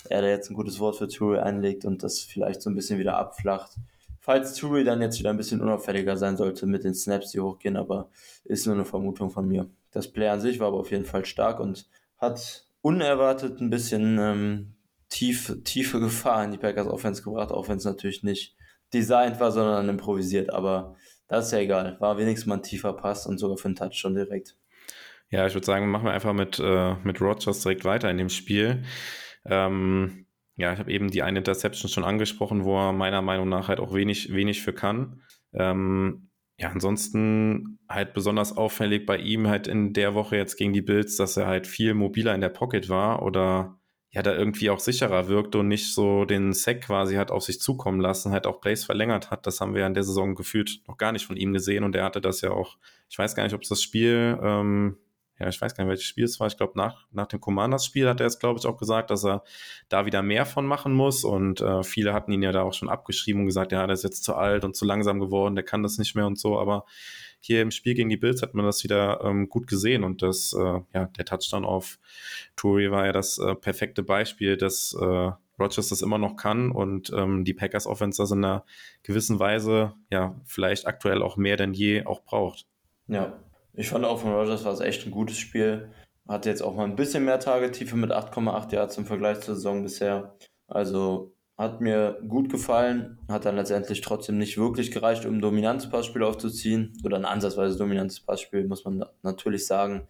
er da jetzt ein gutes Wort für Touré einlegt und das vielleicht so ein bisschen wieder abflacht. Falls Touré dann jetzt wieder ein bisschen unauffälliger sein sollte mit den Snaps, die hochgehen, aber ist nur eine Vermutung von mir. Das Play an sich war aber auf jeden Fall stark und hat unerwartet ein bisschen ähm, tief, tiefe Gefahr in die Packers Offense gebracht, auch wenn es natürlich nicht designt war, sondern improvisiert. Aber das ist ja egal. War wenigstens mal ein tiefer Pass und sogar für einen Touch schon direkt. Ja, ich würde sagen, machen wir einfach mit, äh, mit Rogers direkt weiter in dem Spiel. Ähm, ja, ich habe eben die eine Interception schon angesprochen, wo er meiner Meinung nach halt auch wenig, wenig für kann. Ähm, ja, ansonsten halt besonders auffällig bei ihm halt in der Woche jetzt gegen die Bills, dass er halt viel mobiler in der Pocket war oder ja, da irgendwie auch sicherer wirkte und nicht so den Sack quasi hat auf sich zukommen lassen, halt auch Plays verlängert hat. Das haben wir ja in der Saison gefühlt noch gar nicht von ihm gesehen und er hatte das ja auch, ich weiß gar nicht, ob es das Spiel ähm, ja, ich weiß gar nicht, welches Spiel es war. Ich glaube, nach, nach dem Commanders-Spiel hat er es, glaube ich, auch gesagt, dass er da wieder mehr von machen muss. Und äh, viele hatten ihn ja da auch schon abgeschrieben und gesagt, ja, der ist jetzt zu alt und zu langsam geworden, der kann das nicht mehr und so. Aber hier im Spiel gegen die Bills hat man das wieder ähm, gut gesehen. Und das, äh, ja, der Touchdown auf Touri war ja das äh, perfekte Beispiel, dass äh, Rogers das immer noch kann und ähm, die Packers Offense das in einer gewissen Weise, ja, vielleicht aktuell auch mehr denn je auch braucht. Ja, ich fand auch von Rogers war es echt ein gutes Spiel. Hatte jetzt auch mal ein bisschen mehr Tagetiefe mit 8,8 Yards im Vergleich zur Saison bisher. Also hat mir gut gefallen, hat dann letztendlich trotzdem nicht wirklich gereicht, um ein dominantes aufzuziehen. Oder ein ansatzweise dominantes Passspiel, muss man natürlich sagen.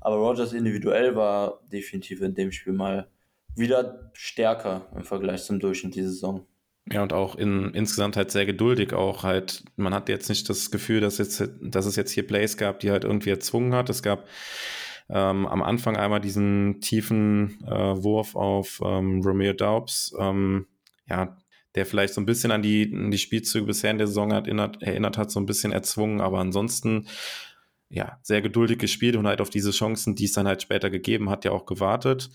Aber Rogers individuell war definitiv in dem Spiel mal wieder stärker im Vergleich zum Durchschnitt dieser Saison. Ja, und auch in, insgesamt halt sehr geduldig auch halt. Man hat jetzt nicht das Gefühl, dass, jetzt, dass es jetzt hier Plays gab, die halt irgendwie erzwungen hat. Es gab ähm, am Anfang einmal diesen tiefen äh, Wurf auf ähm, Romeo Daubs, ähm, ja, der vielleicht so ein bisschen an die, an die Spielzüge bisher in der Saison erinnert, erinnert hat, so ein bisschen erzwungen, aber ansonsten ja, sehr geduldig gespielt und halt auf diese Chancen, die es dann halt später gegeben hat, ja auch gewartet.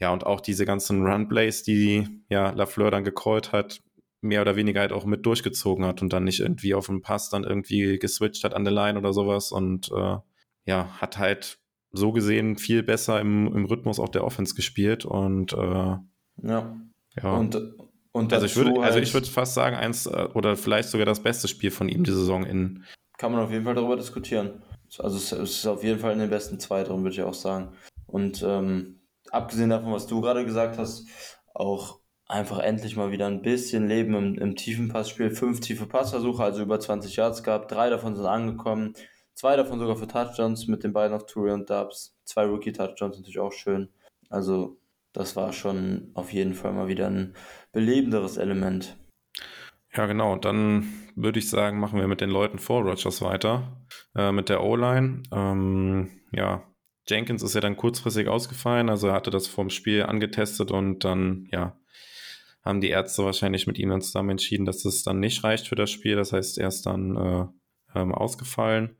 Ja, und auch diese ganzen Run-Plays, die ja Lafleur dann gecallt hat, mehr oder weniger halt auch mit durchgezogen hat und dann nicht irgendwie auf dem Pass dann irgendwie geswitcht hat an der Line oder sowas und äh, ja, hat halt so gesehen viel besser im, im Rhythmus auch der Offense gespielt und äh, ja. ja. Und, und also ich würde also ich würde fast sagen eins äh, oder vielleicht sogar das beste Spiel von ihm die Saison in kann man auf jeden Fall darüber diskutieren. Also es ist auf jeden Fall in den besten zwei drin, würde ich auch sagen. Und ähm, abgesehen davon, was du gerade gesagt hast, auch einfach endlich mal wieder ein bisschen Leben im, im tiefen Passspiel. Fünf tiefe Passversuche, also über 20 Yards gehabt. Drei davon sind angekommen. Zwei davon sogar für Touchdowns mit den beiden auf Touré und Dubs. Zwei Rookie-Touchdowns natürlich auch schön. Also, das war schon auf jeden Fall mal wieder ein belebenderes Element. Ja, genau. Dann würde ich sagen, machen wir mit den Leuten vor Rogers weiter. Äh, mit der O-Line. Ähm, ja, Jenkins ist ja dann kurzfristig ausgefallen, also er hatte das vorm Spiel angetestet und dann, ja, haben die Ärzte wahrscheinlich mit ihm dann zusammen entschieden, dass es dann nicht reicht für das Spiel. Das heißt, er ist dann äh, ähm, ausgefallen.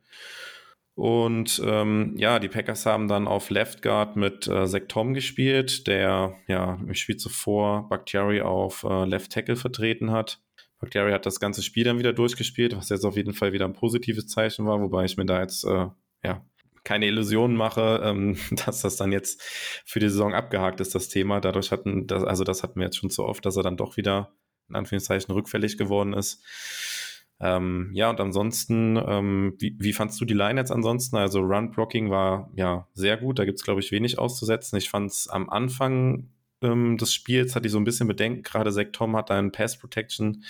Und ähm, ja, die Packers haben dann auf Left Guard mit äh, Zach Tom gespielt, der ja im Spiel zuvor Bakhtiari auf äh, Left Tackle vertreten hat. Bakhtiari hat das ganze Spiel dann wieder durchgespielt, was jetzt auf jeden Fall wieder ein positives Zeichen war, wobei ich mir da jetzt äh, ja keine Illusionen mache, ähm, dass das dann jetzt für die Saison abgehakt ist, das Thema. Dadurch hatten, das, also das hatten wir jetzt schon so oft, dass er dann doch wieder in Anführungszeichen rückfällig geworden ist. Ähm, ja, und ansonsten, ähm, wie, wie fandst du die Line jetzt ansonsten? Also Run-Blocking war ja sehr gut, da gibt es, glaube ich, wenig auszusetzen. Ich fand es am Anfang ähm, des Spiels, hatte ich so ein bisschen Bedenken, gerade Zach Tom hat einen Pass-Protection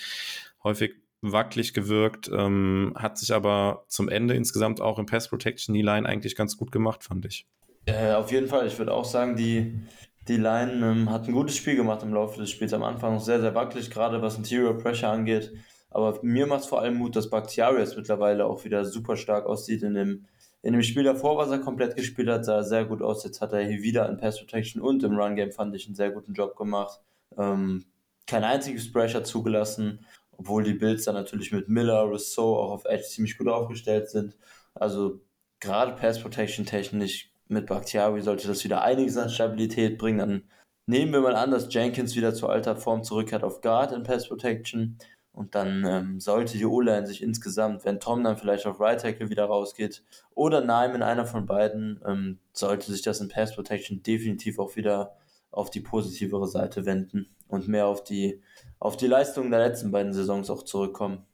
häufig wackelig gewirkt, ähm, hat sich aber zum Ende insgesamt auch im Pass Protection die Line eigentlich ganz gut gemacht, fand ich. Äh, auf jeden Fall, ich würde auch sagen, die, die Line ähm, hat ein gutes Spiel gemacht im Laufe des Spiels. Am Anfang sehr, sehr wackelig, gerade was Interior Pressure angeht. Aber mir macht es vor allem Mut, dass Bakhtiari mittlerweile auch wieder super stark aussieht. In dem, in dem Spiel davor, was er komplett gespielt hat, sah er sehr gut aus. Jetzt hat er hier wieder in Pass Protection und im Run Game, fand ich, einen sehr guten Job gemacht. Ähm, kein einziges Pressure zugelassen obwohl die Bills dann natürlich mit Miller, Rousseau auch auf Edge ziemlich gut aufgestellt sind. Also gerade Pass Protection technisch mit Bakhtiari sollte das wieder einiges an Stabilität bringen. Dann nehmen wir mal an, dass Jenkins wieder zur alter Form zurückkehrt auf Guard in Pass Protection. Und dann ähm, sollte die O-Line sich insgesamt, wenn Tom dann vielleicht auf Right Tackle wieder rausgeht oder Nyman, einer von beiden, ähm, sollte sich das in Pass Protection definitiv auch wieder auf die positivere Seite wenden und mehr auf die auf die Leistungen der letzten beiden Saisons auch zurückkommen.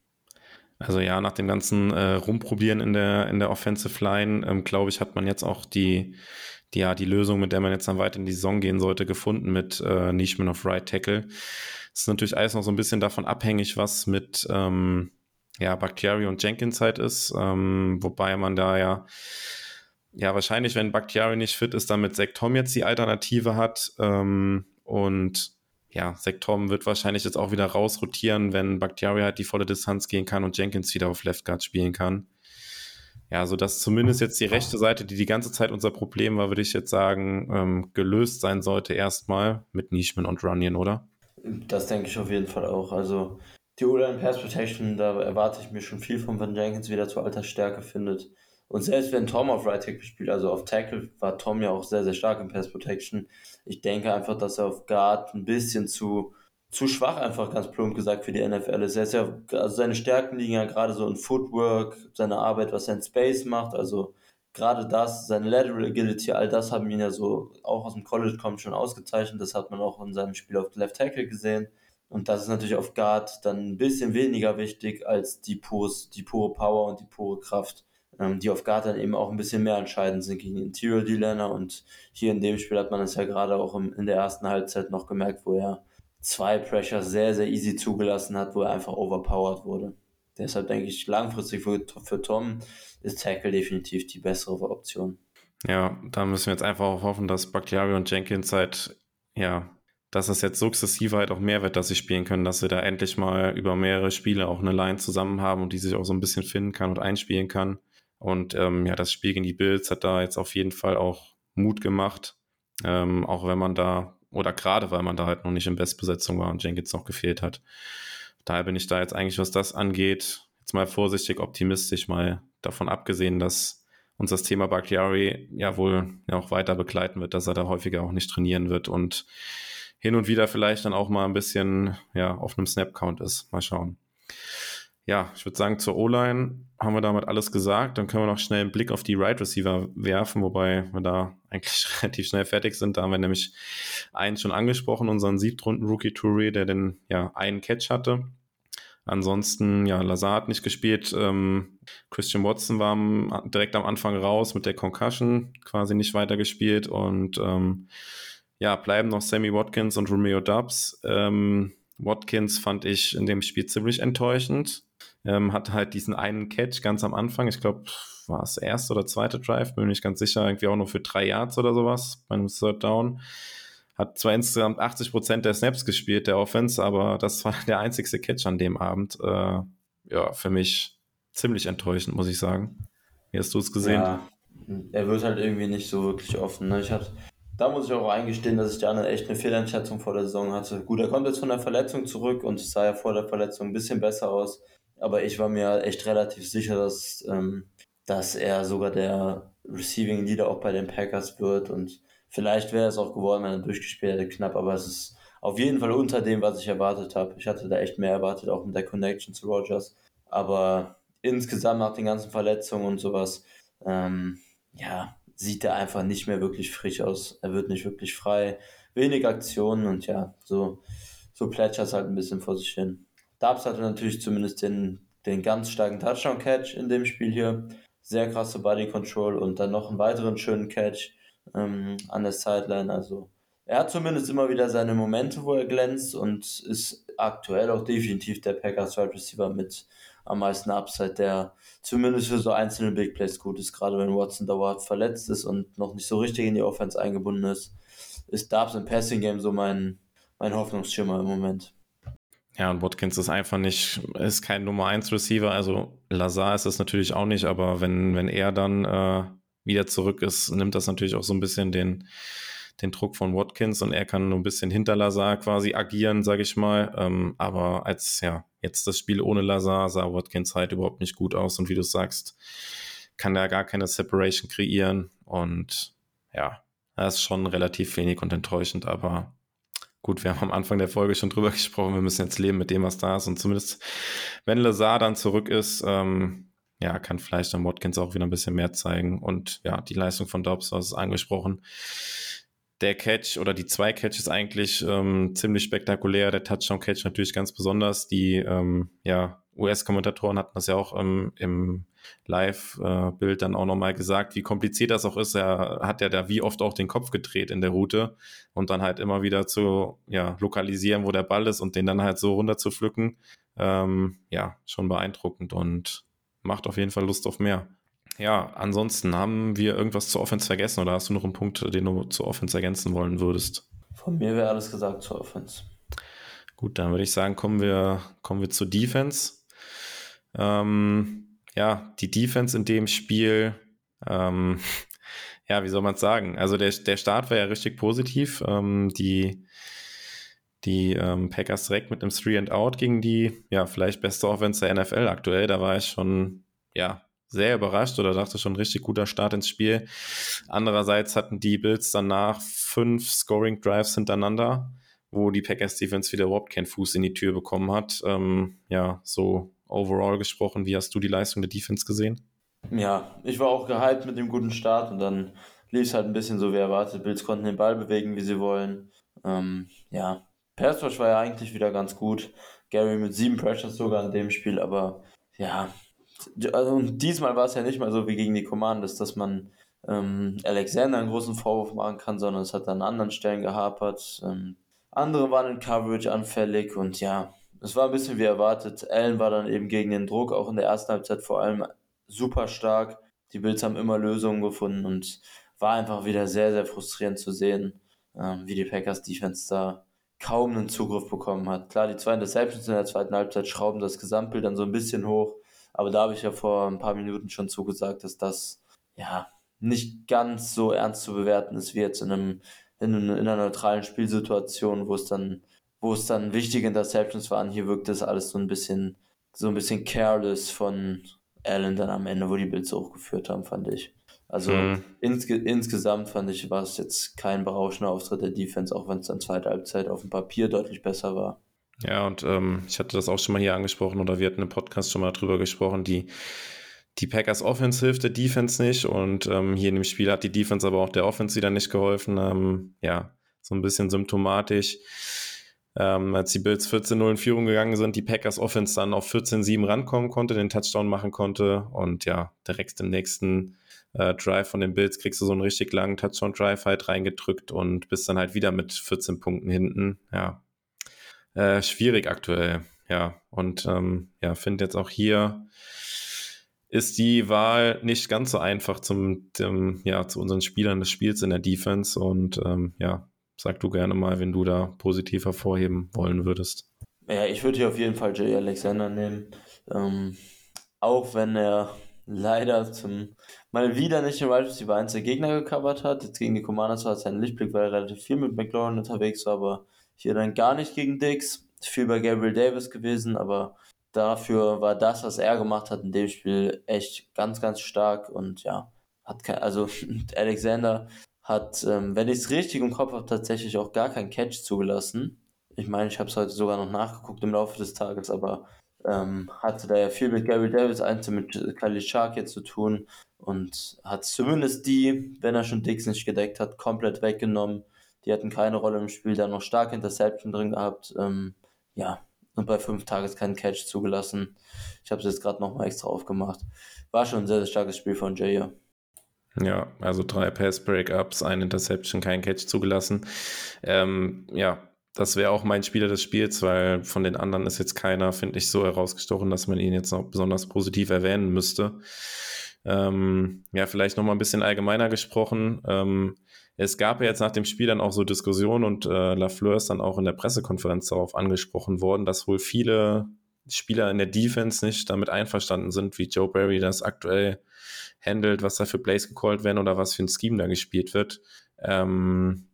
Also ja, nach dem ganzen äh, Rumprobieren in der, in der Offensive Line, ähm, glaube ich, hat man jetzt auch die, die, ja, die Lösung, mit der man jetzt dann weiter in die Saison gehen sollte, gefunden mit äh, Nischman auf Right Tackle. Es ist natürlich alles noch so ein bisschen davon abhängig, was mit ähm, ja, Bakhtiari und Jenkins halt ist, ähm, wobei man da ja ja, wahrscheinlich, wenn Bakhtiari nicht fit ist, damit Zach Tom jetzt die Alternative hat. Ähm, und ja, Zach Tom wird wahrscheinlich jetzt auch wieder rausrotieren, wenn Bakhtiari halt die volle Distanz gehen kann und Jenkins wieder auf Left Guard spielen kann. Ja, sodass zumindest jetzt die rechte Seite, die die ganze Zeit unser Problem war, würde ich jetzt sagen, ähm, gelöst sein sollte erstmal mit Nishman und Runyon, oder? Das denke ich auf jeden Fall auch. Also die O-Line Pass Protection, da erwarte ich mir schon viel von, wenn Jenkins wieder zur alter Stärke findet. Und selbst wenn Tom auf Right Tackle spielt, also auf Tackle, war Tom ja auch sehr, sehr stark in Pass Protection. Ich denke einfach, dass er auf Guard ein bisschen zu, zu schwach, einfach ganz plump gesagt, für die NFL ist. Er ist ja, also seine Stärken liegen ja gerade so in Footwork, seine Arbeit, was er in Space macht, also gerade das, seine Lateral Agility, all das haben ihn ja so auch aus dem College kommt schon ausgezeichnet. Das hat man auch in seinem Spiel auf Left Tackle gesehen. Und das ist natürlich auf Guard dann ein bisschen weniger wichtig als die, pures, die pure Power und die pure Kraft ähm, die auf Guard dann eben auch ein bisschen mehr entscheidend sind gegen Interior D-Liner. Und hier in dem Spiel hat man es ja gerade auch im, in der ersten Halbzeit noch gemerkt, wo er zwei Pressure sehr, sehr easy zugelassen hat, wo er einfach overpowered wurde. Deshalb denke ich, langfristig für, für Tom ist Tackle definitiv die bessere Option. Ja, da müssen wir jetzt einfach auch hoffen, dass Bakhtiari und Jenkins halt, ja, dass es jetzt sukzessive halt auch mehr wird, dass sie spielen können, dass wir da endlich mal über mehrere Spiele auch eine Line zusammen haben und die sich auch so ein bisschen finden kann und einspielen kann. Und ähm, ja, das Spiel gegen die Bills hat da jetzt auf jeden Fall auch Mut gemacht. Ähm, auch wenn man da, oder gerade weil man da halt noch nicht in Bestbesetzung war und Jenkins noch gefehlt hat. Daher bin ich da jetzt eigentlich, was das angeht, jetzt mal vorsichtig optimistisch, mal davon abgesehen, dass uns das Thema Bakhtiari ja wohl ja auch weiter begleiten wird, dass er da häufiger auch nicht trainieren wird und hin und wieder vielleicht dann auch mal ein bisschen ja auf einem Snap-Count ist. Mal schauen ja, ich würde sagen, zur O-Line haben wir damit alles gesagt. Dann können wir noch schnell einen Blick auf die Right Receiver werfen, wobei wir da eigentlich relativ schnell fertig sind. Da haben wir nämlich einen schon angesprochen, unseren Siebtrunden-Rookie Touré, der den ja einen Catch hatte. Ansonsten, ja, Lazar hat nicht gespielt. Ähm, Christian Watson war am, direkt am Anfang raus mit der Concussion, quasi nicht weitergespielt. Und ähm, ja, bleiben noch Sammy Watkins und Romeo Dubs. Ähm, Watkins fand ich in dem Spiel ziemlich enttäuschend. Ähm, hat halt diesen einen Catch ganz am Anfang, ich glaube, war es erste oder zweite Drive, bin mir nicht ganz sicher, irgendwie auch nur für drei Yards oder sowas bei einem Third Down. Hat zwar insgesamt 80 Prozent der Snaps gespielt, der Offense, aber das war der einzigste Catch an dem Abend. Äh, ja, für mich ziemlich enttäuschend, muss ich sagen. Wie hast du es gesehen? Ja, er wird halt irgendwie nicht so wirklich offen. Ne? Ich hatte da muss ich auch eingestehen, dass ich da eine echt eine Fehleinschätzung vor der Saison hatte. Gut, er kommt jetzt von der Verletzung zurück und sah ja vor der Verletzung ein bisschen besser aus. Aber ich war mir echt relativ sicher, dass, ähm, dass er sogar der Receiving Leader auch bei den Packers wird. Und vielleicht wäre es auch geworden, wenn er durchgespielt hätte, knapp. Aber es ist auf jeden Fall unter dem, was ich erwartet habe. Ich hatte da echt mehr erwartet, auch mit der Connection zu Rogers. Aber insgesamt nach den ganzen Verletzungen und sowas, ähm, ja, sieht er einfach nicht mehr wirklich frisch aus. Er wird nicht wirklich frei. Wenig Aktionen und ja, so, so plätschert es halt ein bisschen vor sich hin. Dubs hatte natürlich zumindest den, den ganz starken Touchdown-Catch in dem Spiel hier. Sehr krasse Body Control und dann noch einen weiteren schönen Catch ähm, an der Sideline. Also er hat zumindest immer wieder seine Momente, wo er glänzt und ist aktuell auch definitiv der Packers Wide Receiver mit am meisten Upside, der zumindest für so einzelne Big Plays gut ist, gerade wenn Watson dauerhaft verletzt ist und noch nicht so richtig in die Offense eingebunden ist, ist Dubs im Passing Game so mein, mein Hoffnungsschimmer im Moment. Ja, und Watkins ist einfach nicht, ist kein Nummer 1 Receiver, also Lazar ist es natürlich auch nicht, aber wenn, wenn er dann äh, wieder zurück ist, nimmt das natürlich auch so ein bisschen den, den Druck von Watkins und er kann nur ein bisschen hinter Lazar quasi agieren, sage ich mal. Ähm, aber als ja jetzt das Spiel ohne Lazar sah Watkins halt überhaupt nicht gut aus und wie du sagst, kann er gar keine Separation kreieren und ja, das ist schon relativ wenig und enttäuschend, aber gut, wir haben am Anfang der Folge schon drüber gesprochen, wir müssen jetzt leben mit dem, was da ist. Und zumindest wenn Lazar dann zurück ist, ähm, ja, kann vielleicht dann Watkins auch wieder ein bisschen mehr zeigen. Und ja, die Leistung von Dobbs, was angesprochen, der Catch oder die zwei Catches eigentlich ähm, ziemlich spektakulär. Der Touchdown-Catch natürlich ganz besonders. Die ähm, ja, US-Kommentatoren hatten das ja auch ähm, im Live-Bild dann auch nochmal gesagt, wie kompliziert das auch ist. Er hat ja da wie oft auch den Kopf gedreht in der Route und dann halt immer wieder zu ja, lokalisieren, wo der Ball ist und den dann halt so runter zu pflücken. Ähm, ja, schon beeindruckend und macht auf jeden Fall Lust auf mehr. Ja, ansonsten haben wir irgendwas zur Offense vergessen oder hast du noch einen Punkt, den du zur Offense ergänzen wollen würdest? Von mir wäre alles gesagt zur Offense. Gut, dann würde ich sagen, kommen wir, kommen wir zur Defense. Ähm, ja, die Defense in dem Spiel, ähm, ja, wie soll man es sagen? Also der, der Start war ja richtig positiv. Ähm, die die ähm, Packers direkt mit einem Three and Out gegen die, ja, vielleicht beste Offense der NFL aktuell. Da war ich schon, ja, sehr überrascht oder dachte schon richtig guter Start ins Spiel. Andererseits hatten die Bills danach fünf Scoring Drives hintereinander, wo die Packers Defense wieder überhaupt keinen Fuß in die Tür bekommen hat. Ähm, ja, so overall gesprochen, wie hast du die Leistung der Defense gesehen? Ja, ich war auch gehypt mit dem guten Start und dann lief es halt ein bisschen so wie erwartet. Bills konnten den Ball bewegen, wie sie wollen. Ähm, ja, Pass war ja eigentlich wieder ganz gut. Gary mit sieben Pressures sogar in dem Spiel, aber ja, also diesmal war es ja nicht mal so wie gegen die Commanders, dass man ähm, Alexander einen großen Vorwurf machen kann, sondern es hat an anderen Stellen gehapert. Ähm, andere waren in Coverage anfällig und ja, es war ein bisschen wie erwartet. Allen war dann eben gegen den Druck, auch in der ersten Halbzeit vor allem super stark. Die Bills haben immer Lösungen gefunden und war einfach wieder sehr, sehr frustrierend zu sehen, ähm, wie die Packers Defense da kaum einen Zugriff bekommen hat. Klar, die zwei Interceptions in der zweiten Halbzeit schrauben das Gesamtbild dann so ein bisschen hoch, aber da habe ich ja vor ein paar Minuten schon zugesagt, dass das ja nicht ganz so ernst zu bewerten ist wie jetzt in einem in, in einer neutralen Spielsituation, wo es dann wo es dann wichtige Interceptions waren. Hier wirkt das alles so ein bisschen so ein bisschen careless von Allen dann am Ende, wo die Bills hochgeführt haben, fand ich. Also mhm. insge insgesamt fand ich, war es jetzt kein berauschender Auftritt der Defense, auch wenn es dann zweite Halbzeit auf dem Papier deutlich besser war. Ja, und ähm, ich hatte das auch schon mal hier angesprochen oder wir hatten im Podcast schon mal drüber gesprochen, die, die Packers Offense hilft der Defense nicht und ähm, hier in dem Spiel hat die Defense aber auch der Offense wieder nicht geholfen. Ähm, ja, so ein bisschen symptomatisch. Ähm, als die Bills 14-0 in Führung gegangen sind, die Packers Offense dann auf 14-7 rankommen konnte, den Touchdown machen konnte und ja, direkt im nächsten äh, Drive von den Bills kriegst du so einen richtig langen Touchdown-Drive halt reingedrückt und bist dann halt wieder mit 14 Punkten hinten. Ja, äh, schwierig aktuell. Ja, und ähm, ja, finde jetzt auch hier ist die Wahl nicht ganz so einfach zum, dem, ja, zu unseren Spielern des Spiels in der Defense. Und ähm, ja, sag du gerne mal, wenn du da positiv hervorheben wollen würdest. Ja, ich würde hier auf jeden Fall Jay Alexander nehmen. Ähm, auch wenn er leider zum mal wieder nicht den Wide Receiver 1 der Gegner gecovert hat. Jetzt gegen die Commanders war es ein Lichtblick, weil er relativ viel mit McLaurin unterwegs war, aber hier dann gar nicht gegen Dix. Viel bei Gabriel Davis gewesen, aber dafür war das, was er gemacht hat in dem Spiel, echt ganz, ganz stark und ja, hat kein, also Alexander hat, ähm, wenn ich es richtig im Kopf habe, tatsächlich auch gar keinen Catch zugelassen. Ich meine, ich habe es heute sogar noch nachgeguckt im Laufe des Tages, aber ähm, hatte da ja viel mit Gary Davis, einzeln mit Khalil Shark jetzt zu tun und hat zumindest die, wenn er schon Dix nicht gedeckt hat, komplett weggenommen. Die hatten keine Rolle im Spiel, da noch stark Interception drin gehabt. Ähm, ja, und bei fünf Tages keinen Catch zugelassen. Ich habe es jetzt gerade nochmal extra aufgemacht. War schon ein sehr, sehr starkes Spiel von Jay. Ja, also drei Pass-Breakups, ein Interception, kein Catch zugelassen. Ähm, ja, das wäre auch mein Spieler des Spiels, weil von den anderen ist jetzt keiner, finde ich, so herausgestochen, dass man ihn jetzt noch besonders positiv erwähnen müsste. Ähm, ja, vielleicht nochmal ein bisschen allgemeiner gesprochen. Ähm, es gab ja jetzt nach dem Spiel dann auch so Diskussionen und äh, Lafleur ist dann auch in der Pressekonferenz darauf angesprochen worden, dass wohl viele Spieler in der Defense nicht damit einverstanden sind, wie Joe Barry das aktuell handelt, was da für Plays gecallt werden oder was für ein Scheme da gespielt wird. Ähm,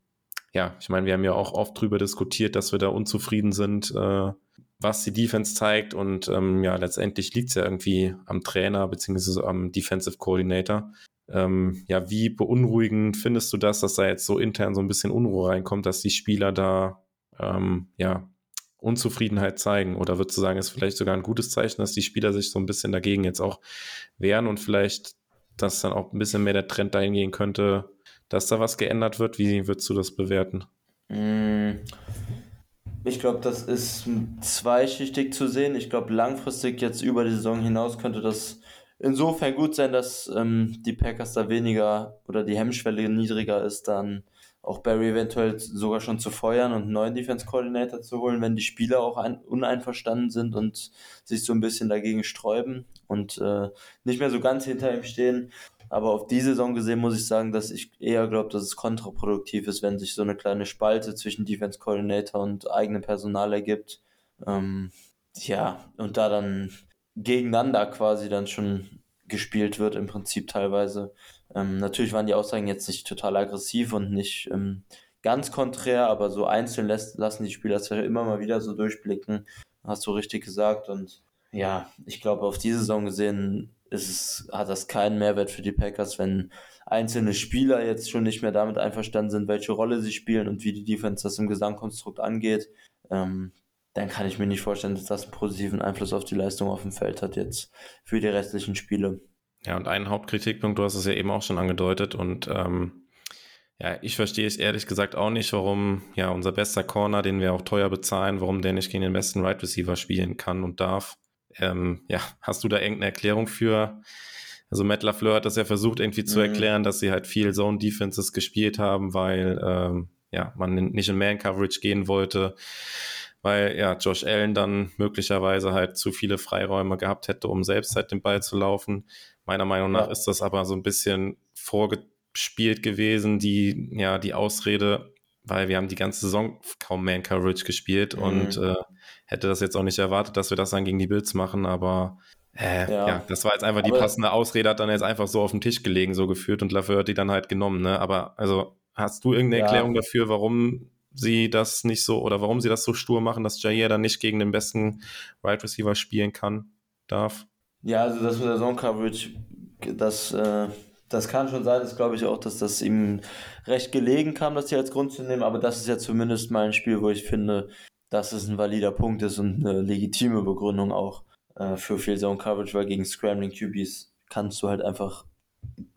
ja, ich meine, wir haben ja auch oft drüber diskutiert, dass wir da unzufrieden sind, äh, was die Defense zeigt. Und ähm, ja, letztendlich liegt es ja irgendwie am Trainer beziehungsweise am Defensive Coordinator. Ähm, ja, wie beunruhigend findest du das, dass da jetzt so intern so ein bisschen Unruhe reinkommt, dass die Spieler da ähm, ja Unzufriedenheit zeigen? Oder würdest du sagen, ist vielleicht sogar ein gutes Zeichen, dass die Spieler sich so ein bisschen dagegen jetzt auch wehren und vielleicht, dass dann auch ein bisschen mehr der Trend dahin gehen könnte, dass da was geändert wird? Wie würdest du das bewerten? Mm, ich glaube, das ist zweischichtig zu sehen. Ich glaube, langfristig jetzt über die Saison hinaus könnte das insofern gut sein, dass ähm, die Packers da weniger oder die Hemmschwelle niedriger ist, dann auch Barry eventuell sogar schon zu feuern und einen neuen Defense Coordinator zu holen, wenn die Spieler auch ein, uneinverstanden sind und sich so ein bisschen dagegen sträuben. und äh, nicht mehr so ganz hinter ihm stehen. Aber auf die Saison gesehen muss ich sagen, dass ich eher glaube, dass es kontraproduktiv ist, wenn sich so eine kleine Spalte zwischen Defense Coordinator und eigenem Personal ergibt. Ähm, ja, und da dann gegeneinander quasi dann schon gespielt wird, im Prinzip teilweise. Ähm, natürlich waren die Aussagen jetzt nicht total aggressiv und nicht ähm, ganz konträr, aber so einzeln lässt, lassen die Spieler es ja immer mal wieder so durchblicken. Hast du richtig gesagt. Und ja, ich glaube, auf diese Saison gesehen ist es, hat das keinen Mehrwert für die Packers, wenn einzelne Spieler jetzt schon nicht mehr damit einverstanden sind, welche Rolle sie spielen und wie die Defense das im Gesamtkonstrukt angeht. Ähm, dann kann ich mir nicht vorstellen, dass das einen positiven Einfluss auf die Leistung auf dem Feld hat jetzt für die restlichen Spiele. Ja, und ein Hauptkritikpunkt, du hast es ja eben auch schon angedeutet und ähm, ja, ich verstehe es ehrlich gesagt auch nicht, warum ja unser bester Corner, den wir auch teuer bezahlen, warum der nicht gegen den besten Right Receiver spielen kann und darf. Ähm, ja, hast du da irgendeine Erklärung für? Also Matt LaFleur hat das ja versucht irgendwie zu mhm. erklären, dass sie halt viel Zone Defenses gespielt haben, weil ähm, ja, man nicht in Man Coverage gehen wollte weil ja Josh Allen dann möglicherweise halt zu viele Freiräume gehabt hätte, um selbst halt den Ball zu laufen. Meiner Meinung nach ja. ist das aber so ein bisschen vorgespielt gewesen, die, ja, die Ausrede, weil wir haben die ganze Saison kaum Man Coverage gespielt mhm. und äh, hätte das jetzt auch nicht erwartet, dass wir das dann gegen die Bills machen, aber äh, ja. ja. das war jetzt einfach die aber passende Ausrede, hat dann jetzt einfach so auf dem Tisch gelegen, so geführt und hat die dann halt genommen, ne? Aber also hast du irgendeine ja. Erklärung dafür, warum sie das nicht so oder warum sie das so stur machen, dass Jair dann nicht gegen den besten Wide right Receiver spielen kann, darf? Ja, also das mit der Zone Coverage, das, äh, das kann schon sein. Das glaube ich auch, dass das ihm recht gelegen kam, das hier als Grund zu nehmen. Aber das ist ja zumindest mal ein Spiel, wo ich finde, dass es ein valider Punkt ist und eine legitime Begründung auch äh, für viel Zone Coverage, weil gegen Scrambling QBs kannst du halt einfach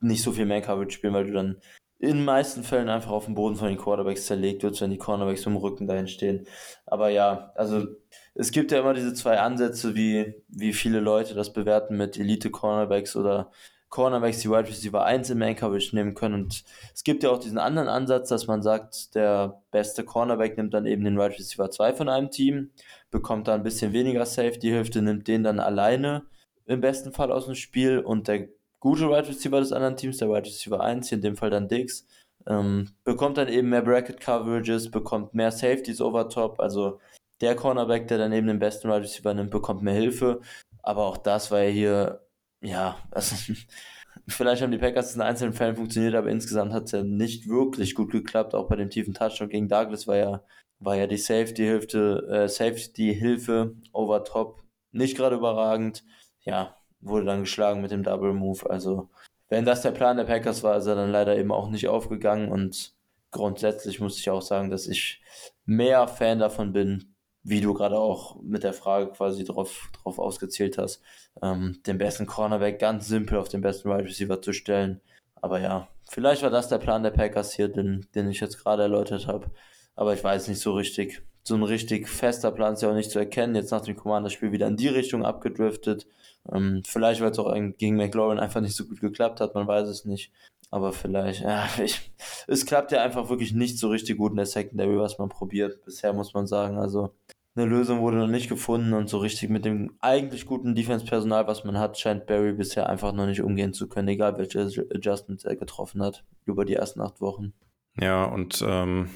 nicht so viel Man Coverage spielen, weil du dann in den meisten Fällen einfach auf dem Boden von den Quarterbacks zerlegt wird, wenn die Cornerbacks im Rücken dahin stehen. Aber ja, also es gibt ja immer diese zwei Ansätze, wie, wie viele Leute das bewerten mit Elite-Cornerbacks oder Cornerbacks, die Wide Receiver 1 im Man Coverage nehmen können. Und es gibt ja auch diesen anderen Ansatz, dass man sagt, der beste Cornerback nimmt dann eben den Wide Receiver 2 von einem Team, bekommt da ein bisschen weniger Safety-Hälfte, nimmt den dann alleine im besten Fall aus dem Spiel und der gute Wide Receiver des anderen Teams, der Wide Receiver 1, hier in dem Fall dann Diggs, ähm, bekommt dann eben mehr Bracket Coverages, bekommt mehr Safeties over top, also der Cornerback, der dann eben den besten Wide Receiver nimmt, bekommt mehr Hilfe, aber auch das war ja hier, ja, also, vielleicht haben die Packers in einzelnen Fällen funktioniert, aber insgesamt hat es ja nicht wirklich gut geklappt, auch bei dem tiefen Touchdown gegen Douglas war ja, war ja die Safety-Hilfe, äh, Safety-Hilfe over top nicht gerade überragend, ja, wurde dann geschlagen mit dem Double Move. Also, wenn das der Plan der Packers war, ist er dann leider eben auch nicht aufgegangen. Und grundsätzlich muss ich auch sagen, dass ich mehr Fan davon bin, wie du gerade auch mit der Frage quasi drauf, drauf ausgezählt hast, ähm, den besten Cornerback ganz simpel auf den besten Wide Receiver zu stellen. Aber ja, vielleicht war das der Plan der Packers hier, den, den ich jetzt gerade erläutert habe. Aber ich weiß nicht so richtig. So ein richtig fester Plan ist ja auch nicht zu erkennen. Jetzt nach dem Commander-Spiel wieder in die Richtung abgedriftet. Ähm, vielleicht, weil es auch gegen McLaurin einfach nicht so gut geklappt hat, man weiß es nicht. Aber vielleicht, ja, ich, es klappt ja einfach wirklich nicht so richtig gut in der Secondary, was man probiert. Bisher muss man sagen, also eine Lösung wurde noch nicht gefunden und so richtig mit dem eigentlich guten Defense-Personal, was man hat, scheint Barry bisher einfach noch nicht umgehen zu können, egal welche Adjustments er getroffen hat über die ersten acht Wochen. Ja, und ähm,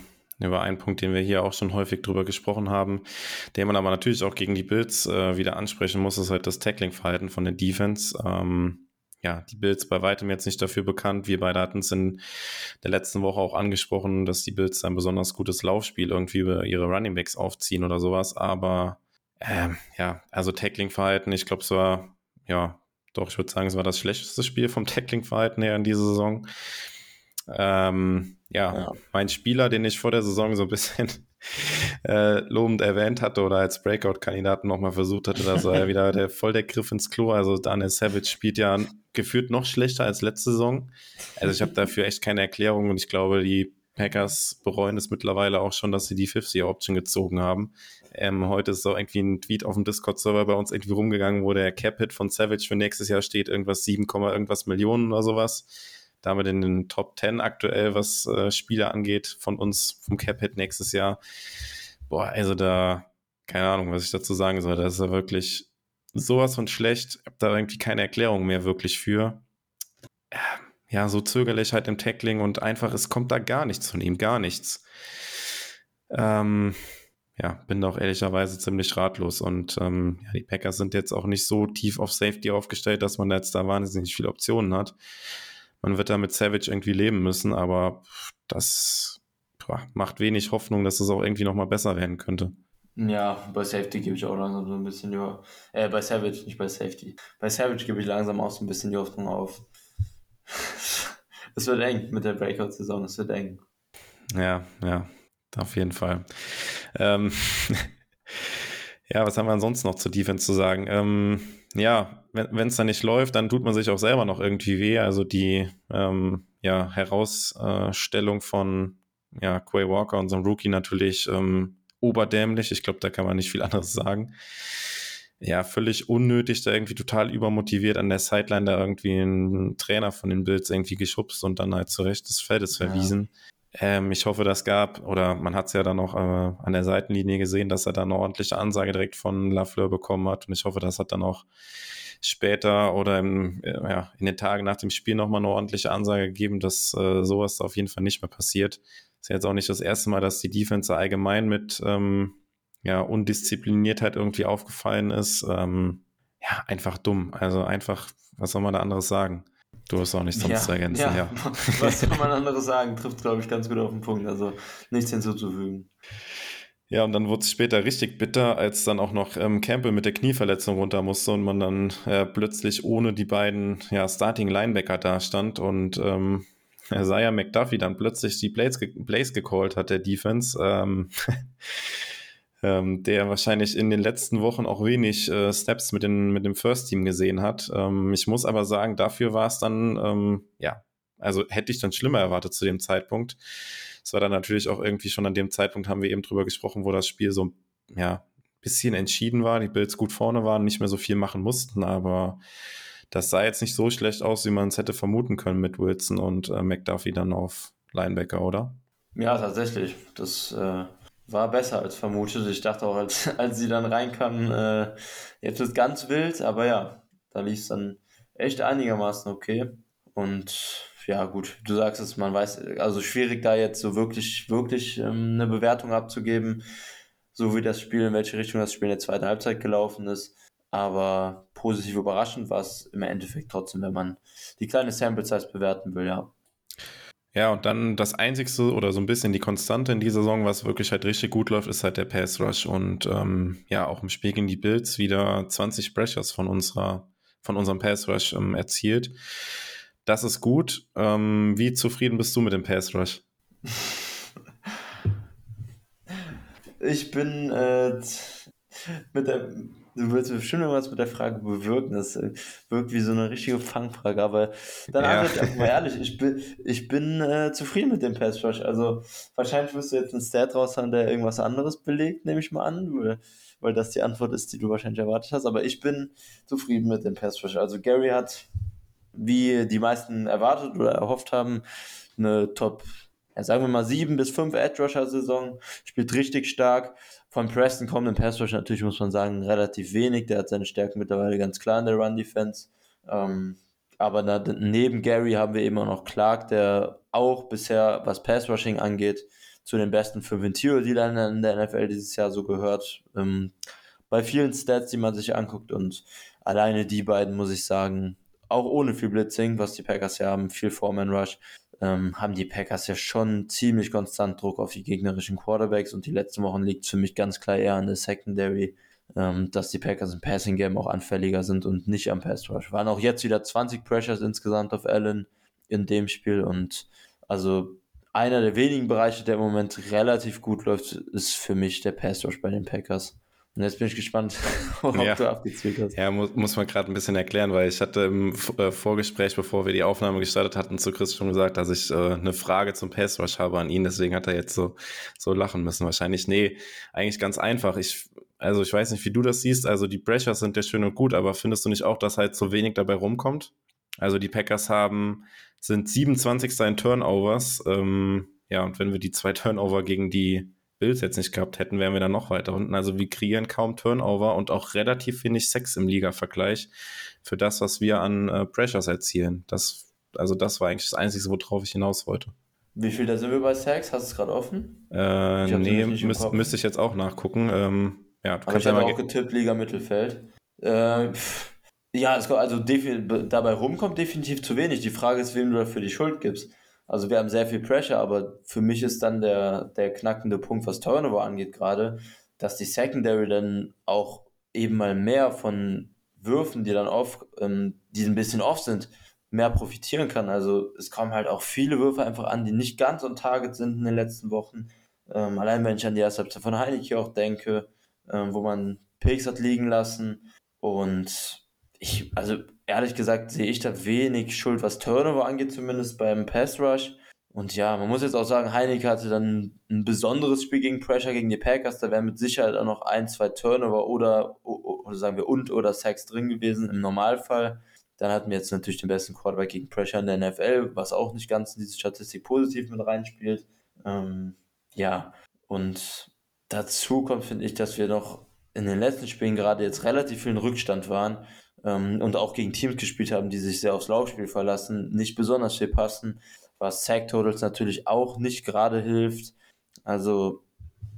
über einen Punkt, den wir hier auch schon häufig drüber gesprochen haben, den man aber natürlich auch gegen die Bills äh, wieder ansprechen muss, ist halt das Tackling-Verhalten von der Defense. Ähm, ja, die Bills bei weitem jetzt nicht dafür bekannt. Wir beide hatten es in der letzten Woche auch angesprochen, dass die Bills ein besonders gutes Laufspiel irgendwie über ihre Running Backs aufziehen oder sowas. Aber ähm, ja, also Tackling-Verhalten, ich glaube, es war, ja, doch, ich würde sagen, es war das schlechteste Spiel vom Tackling-Verhalten her in dieser Saison. Ähm, ja, ja, mein Spieler, den ich vor der Saison so ein bisschen äh, lobend erwähnt hatte oder als Breakout-Kandidaten nochmal versucht hatte, da war ja wieder der, voll der Griff ins Klo. Also Daniel Savage spielt ja gefühlt noch schlechter als letzte Saison. Also ich habe dafür echt keine Erklärung und ich glaube, die Packers bereuen es mittlerweile auch schon, dass sie die 50-Option gezogen haben. Ähm, heute ist so irgendwie ein Tweet auf dem Discord-Server bei uns irgendwie rumgegangen, wo der Cap-Hit von Savage für nächstes Jahr steht, irgendwas 7, irgendwas Millionen oder sowas damit in den Top 10 aktuell, was äh, Spiele angeht, von uns vom Cap-Hit nächstes Jahr. Boah, also da, keine Ahnung, was ich dazu sagen soll. Das ist ja wirklich sowas von schlecht. Ich habe da irgendwie keine Erklärung mehr wirklich für. Ja, so zögerlich halt im Tackling und einfach, es kommt da gar nichts von ihm, gar nichts. Ähm, ja, bin auch ehrlicherweise ziemlich ratlos. Und ähm, ja, die Packers sind jetzt auch nicht so tief auf Safety aufgestellt, dass man jetzt da wahnsinnig viele Optionen hat. Man wird da mit Savage irgendwie leben müssen, aber das boah, macht wenig Hoffnung, dass es auch irgendwie nochmal besser werden könnte. Ja, bei Safety gebe ich auch langsam so ein bisschen die Hoffnung. Äh, bei Savage, nicht bei Safety. Bei Savage gebe ich langsam auch so ein bisschen die Hoffnung auf. es wird eng mit der Breakout-Saison, es wird eng. Ja, ja, auf jeden Fall. Ähm, ja, was haben wir ansonsten noch zur Defense zu sagen? Ähm, ja, wenn es da nicht läuft, dann tut man sich auch selber noch irgendwie weh. Also die ähm, ja, Herausstellung von ja, Quay Walker, unserem Rookie, natürlich ähm, oberdämlich. Ich glaube, da kann man nicht viel anderes sagen. Ja, völlig unnötig, da irgendwie total übermotiviert an der Sideline da irgendwie einen Trainer von den Bills irgendwie geschubst und dann halt zurecht des Feldes verwiesen. Ja. Ähm, ich hoffe, das gab, oder man hat es ja dann auch äh, an der Seitenlinie gesehen, dass er dann eine ordentliche Ansage direkt von Lafleur bekommen hat. Und ich hoffe, das hat dann auch später oder im, äh, ja, in den Tagen nach dem Spiel nochmal eine ordentliche Ansage gegeben, dass äh, sowas auf jeden Fall nicht mehr passiert. Ist ja jetzt auch nicht das erste Mal, dass die Defense allgemein mit ähm, ja, Undiszipliniertheit irgendwie aufgefallen ist. Ähm, ja, einfach dumm. Also einfach, was soll man da anderes sagen? Du hast auch nichts sonst ja, zu ergänzen, ja. ja. Was soll man anderes sagen? Trifft, glaube ich, ganz gut auf den Punkt. Also nichts hinzuzufügen. Ja, und dann wurde es später richtig bitter, als dann auch noch ähm, Campbell mit der Knieverletzung runter musste und man dann äh, plötzlich ohne die beiden ja, Starting Linebacker da stand und ähm, Isaiah McDuffie dann plötzlich die Plays, ge Plays gecallt hat, der Defense, ähm, ähm, der wahrscheinlich in den letzten Wochen auch wenig äh, Steps mit, den, mit dem First Team gesehen hat. Ähm, ich muss aber sagen, dafür war es dann, ähm, ja, also hätte ich dann schlimmer erwartet zu dem Zeitpunkt. Es war dann natürlich auch irgendwie schon an dem Zeitpunkt, haben wir eben drüber gesprochen, wo das Spiel so, ja, bisschen entschieden war, die Bills gut vorne waren, nicht mehr so viel machen mussten, aber das sah jetzt nicht so schlecht aus, wie man es hätte vermuten können mit Wilson und äh, McDuffie dann auf Linebacker, oder? Ja, tatsächlich. Das äh, war besser als vermutet. Ich dachte auch, als, als sie dann reinkamen, äh, jetzt ist ganz wild, aber ja, da lief es dann echt einigermaßen okay. Und ja, gut, du sagst es, man weiß, also schwierig da jetzt so wirklich, wirklich ähm, eine Bewertung abzugeben, so wie das Spiel, in welche Richtung das Spiel in der zweiten Halbzeit gelaufen ist aber positiv überraschend war es im Endeffekt trotzdem, wenn man die kleine Sample Size bewerten will, ja. Ja, und dann das Einzigste oder so ein bisschen die Konstante in dieser Saison, was wirklich halt richtig gut läuft, ist halt der Pass Rush. Und ähm, ja, auch im Spiel gegen die Bills wieder 20 Pressures von unserer, von unserem Pass Rush ähm, erzielt. Das ist gut. Ähm, wie zufrieden bist du mit dem Pass Rush? Ich bin äh, mit der Du willst bestimmt irgendwas mit der Frage bewirken. Das äh, wirkt wie so eine richtige Fangfrage. Aber dann ja. antworte ich einfach mal ehrlich. Ich bin, ich bin äh, zufrieden mit dem Pass Rush. Also wahrscheinlich wirst du jetzt einen Stat raus haben, der irgendwas anderes belegt, nehme ich mal an. Weil, weil das die Antwort ist, die du wahrscheinlich erwartet hast. Aber ich bin zufrieden mit dem Pass Rush. Also Gary hat, wie die meisten erwartet oder erhofft haben, eine Top ja, sagen wir mal, sieben bis fünf Edge Rusher Saison, spielt richtig stark. Von Preston kommt im Pass Rush natürlich, muss man sagen, relativ wenig. Der hat seine Stärken mittlerweile ganz klar in der Run Defense. Ähm, aber da, neben Gary haben wir eben auch noch Clark, der auch bisher, was Pass Rushing angeht, zu den besten fünf Interior-Dealern in der NFL dieses Jahr so gehört. Ähm, bei vielen Stats, die man sich anguckt und alleine die beiden, muss ich sagen, auch ohne viel Blitzing, was die Packers ja haben, viel Foreman Rush, ähm, haben die Packers ja schon ziemlich konstant Druck auf die gegnerischen Quarterbacks und die letzten Wochen liegt für mich ganz klar eher an der Secondary, ähm, dass die Packers im Passing Game auch anfälliger sind und nicht am Pass Rush. Waren auch jetzt wieder 20 Pressures insgesamt auf Allen in dem Spiel und also einer der wenigen Bereiche, der im Moment relativ gut läuft, ist für mich der Pass Rush bei den Packers. Und jetzt bin ich gespannt, ob ja. du abgezählt hast. Ja, muss, muss man gerade ein bisschen erklären, weil ich hatte im äh, Vorgespräch, bevor wir die Aufnahme gestartet hatten, zu Chris schon gesagt, dass ich äh, eine Frage zum Passrush habe an ihn. Deswegen hat er jetzt so, so lachen müssen. Wahrscheinlich, nee, eigentlich ganz einfach. Ich, also ich weiß nicht, wie du das siehst. Also die Pressures sind ja schön und gut, aber findest du nicht auch, dass halt so wenig dabei rumkommt? Also die Packers haben, sind 27. in Turnovers. Ähm, ja, und wenn wir die zwei Turnover gegen die Bills jetzt nicht gehabt hätten, wären wir dann noch weiter unten. Also wir kreieren kaum Turnover und auch relativ wenig Sex im Liga-Vergleich für das, was wir an äh, Pressures erzielen. Das, also das war eigentlich das Einzige, worauf ich hinaus wollte. Wie viel da sind wir bei Sex? Hast du es gerade offen? Äh, nee, müsste müsst ich jetzt auch nachgucken. Ähm, ja, du Aber kannst ich habe auch getippt, Liga Mittelfeld. Äh, ja, es, also dabei rumkommt definitiv zu wenig. Die Frage ist, wem du dafür die Schuld gibst. Also wir haben sehr viel Pressure, aber für mich ist dann der, der knackende Punkt, was Turnover angeht gerade, dass die Secondary dann auch eben mal mehr von Würfen, die dann off, ähm, die ein bisschen off sind, mehr profitieren kann. Also es kommen halt auch viele Würfe einfach an, die nicht ganz on target sind in den letzten Wochen. Ähm, allein wenn ich an die erste Halbzeit von Heineke auch denke, ähm, wo man Picks hat liegen lassen. Und ich, also ehrlich gesagt, sehe ich da wenig Schuld, was Turnover angeht, zumindest beim Pass Rush. Und ja, man muss jetzt auch sagen, Heineke hatte dann ein besonderes Spiel gegen Pressure gegen die Packers. Da wären mit Sicherheit auch noch ein, zwei Turnover oder, oder sagen wir und oder Sacks drin gewesen im Normalfall. Dann hatten wir jetzt natürlich den besten Quarterback gegen Pressure in der NFL, was auch nicht ganz in diese Statistik positiv mit reinspielt. Ähm, ja, und dazu kommt, finde ich, dass wir noch in den letzten Spielen gerade jetzt relativ viel in Rückstand waren ähm, und auch gegen Teams gespielt haben, die sich sehr aufs Laufspiel verlassen, nicht besonders viel passen, was Sack Totals natürlich auch nicht gerade hilft. Also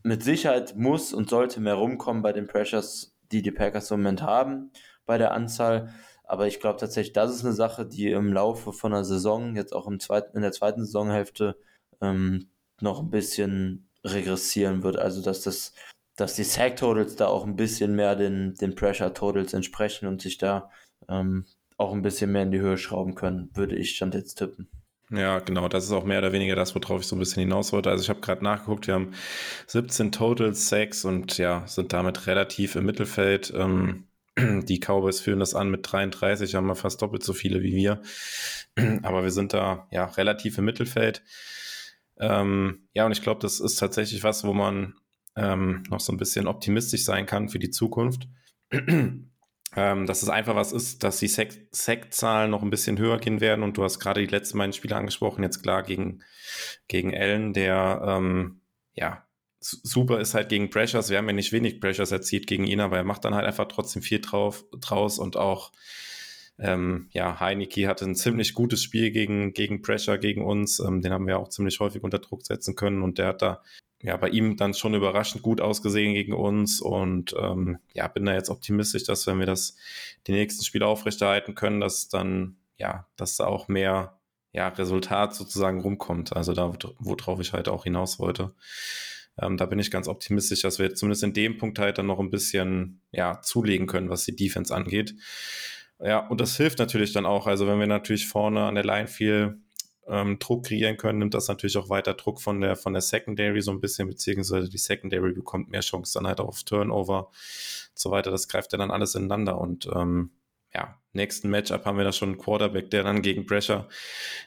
mit Sicherheit muss und sollte mehr rumkommen bei den Pressures, die die Packers im Moment haben, bei der Anzahl. Aber ich glaube tatsächlich, das ist eine Sache, die im Laufe von der Saison, jetzt auch im zweiten, in der zweiten Saisonhälfte, ähm, noch ein bisschen regressieren wird. Also dass das dass die Sack Totals da auch ein bisschen mehr den, den Pressure Totals entsprechen und sich da ähm, auch ein bisschen mehr in die Höhe schrauben können, würde ich schon jetzt tippen. Ja, genau, das ist auch mehr oder weniger das, worauf ich so ein bisschen hinaus wollte. Also ich habe gerade nachgeguckt, wir haben 17 Total Sacks und ja, sind damit relativ im Mittelfeld. Ähm, die Cowboys führen das an mit 33, haben wir fast doppelt so viele wie wir. Aber wir sind da ja relativ im Mittelfeld. Ähm, ja, und ich glaube, das ist tatsächlich was, wo man ähm, noch so ein bisschen optimistisch sein kann für die Zukunft. ähm, dass es einfach was ist, dass die Sekt-Zahlen noch ein bisschen höher gehen werden und du hast gerade die letzten beiden Spiele angesprochen, jetzt klar gegen, gegen Allen, der ähm, ja super ist halt gegen Pressures. Wir haben ja nicht wenig Pressures erzielt gegen ihn, aber er macht dann halt einfach trotzdem viel drauf, draus und auch ähm, ja, Heineke hatte ein ziemlich gutes Spiel gegen, gegen Pressure, gegen uns. Ähm, den haben wir auch ziemlich häufig unter Druck setzen können und der hat da ja, bei ihm dann schon überraschend gut ausgesehen gegen uns und ähm, ja, bin da jetzt optimistisch, dass wenn wir das die nächsten Spiele aufrechterhalten können, dass dann, ja, dass da auch mehr ja, Resultat sozusagen rumkommt. Also da, worauf ich halt auch hinaus wollte. Ähm, da bin ich ganz optimistisch, dass wir zumindest in dem Punkt halt dann noch ein bisschen ja, zulegen können, was die Defense angeht. Ja, und das hilft natürlich dann auch. Also wenn wir natürlich vorne an der Line viel ähm, Druck kreieren können, nimmt das natürlich auch weiter Druck von der, von der Secondary so ein bisschen, beziehungsweise die Secondary bekommt mehr Chance dann halt auf Turnover und so weiter. Das greift ja dann alles ineinander und ähm, ja, nächsten Matchup haben wir da schon einen Quarterback, der dann gegen Pressure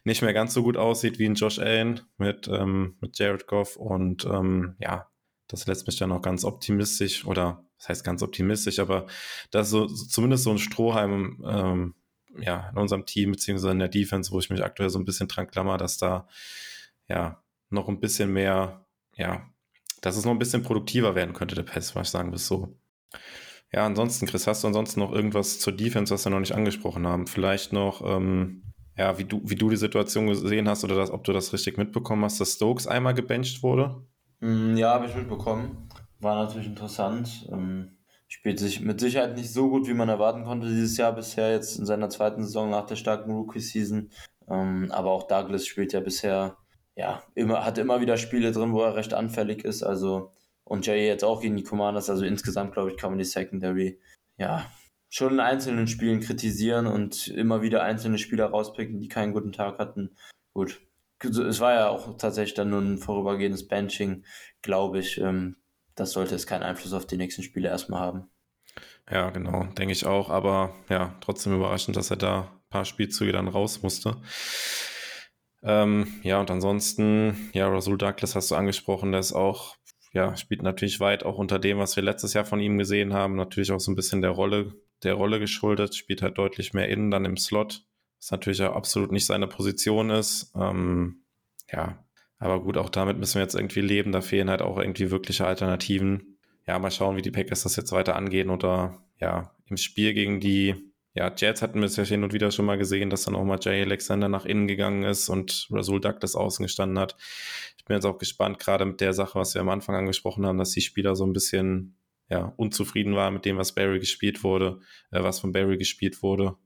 nicht mehr ganz so gut aussieht wie ein Josh Allen mit, ähm, mit Jared Goff und ähm, ja, das lässt mich dann auch ganz optimistisch oder das heißt ganz optimistisch, aber das ist so, zumindest so ein Strohhalm ähm, ja, in unserem Team, beziehungsweise in der Defense, wo ich mich aktuell so ein bisschen dran klammer, dass da ja noch ein bisschen mehr, ja, dass es noch ein bisschen produktiver werden könnte, der Pass, was ich sagen bis so. Ja, ansonsten, Chris, hast du ansonsten noch irgendwas zur Defense, was wir noch nicht angesprochen haben? Vielleicht noch, ähm, ja, wie du, wie du die Situation gesehen hast oder das, ob du das richtig mitbekommen hast, dass Stokes einmal gebencht wurde? Mm, ja, habe ich mitbekommen. War natürlich interessant. Ähm, spielt sich mit Sicherheit nicht so gut, wie man erwarten konnte dieses Jahr bisher, jetzt in seiner zweiten Saison nach der starken Rookie-Season. Ähm, aber auch Douglas spielt ja bisher, ja, immer, hat immer wieder Spiele drin, wo er recht anfällig ist. Also, und Jay jetzt auch gegen die Commanders. Also insgesamt, glaube ich, kann man die Secondary, ja, schon in einzelnen Spielen kritisieren und immer wieder einzelne Spieler rauspicken, die keinen guten Tag hatten. Gut. Es war ja auch tatsächlich dann nur ein vorübergehendes Benching, glaube ich. Ähm, das sollte es keinen Einfluss auf die nächsten Spiele erstmal haben. Ja, genau, denke ich auch. Aber ja, trotzdem überraschend, dass er da ein paar Spielzüge dann raus musste. Ähm, ja, und ansonsten, ja, Rasul Douglas hast du angesprochen, der ist auch, ja, spielt natürlich weit auch unter dem, was wir letztes Jahr von ihm gesehen haben. Natürlich auch so ein bisschen der Rolle, der Rolle geschuldet, spielt halt deutlich mehr innen dann im Slot, was natürlich auch absolut nicht seine Position ist. Ähm, ja, Aber gut, auch damit müssen wir jetzt irgendwie leben. Da fehlen halt auch irgendwie wirkliche Alternativen. Ja, mal schauen, wie die Packers das jetzt weiter angehen oder ja, im Spiel gegen die ja, Jets hatten wir es ja hin und wieder schon mal gesehen, dass dann auch mal Jay Alexander nach innen gegangen ist und Rasul Douglas außen gestanden hat. Ich bin jetzt auch gespannt, gerade mit der Sache, was wir am Anfang angesprochen haben, dass die Spieler so ein bisschen ja, unzufrieden waren mit dem, was Barry gespielt wurde, äh, was von Barry gespielt wurde,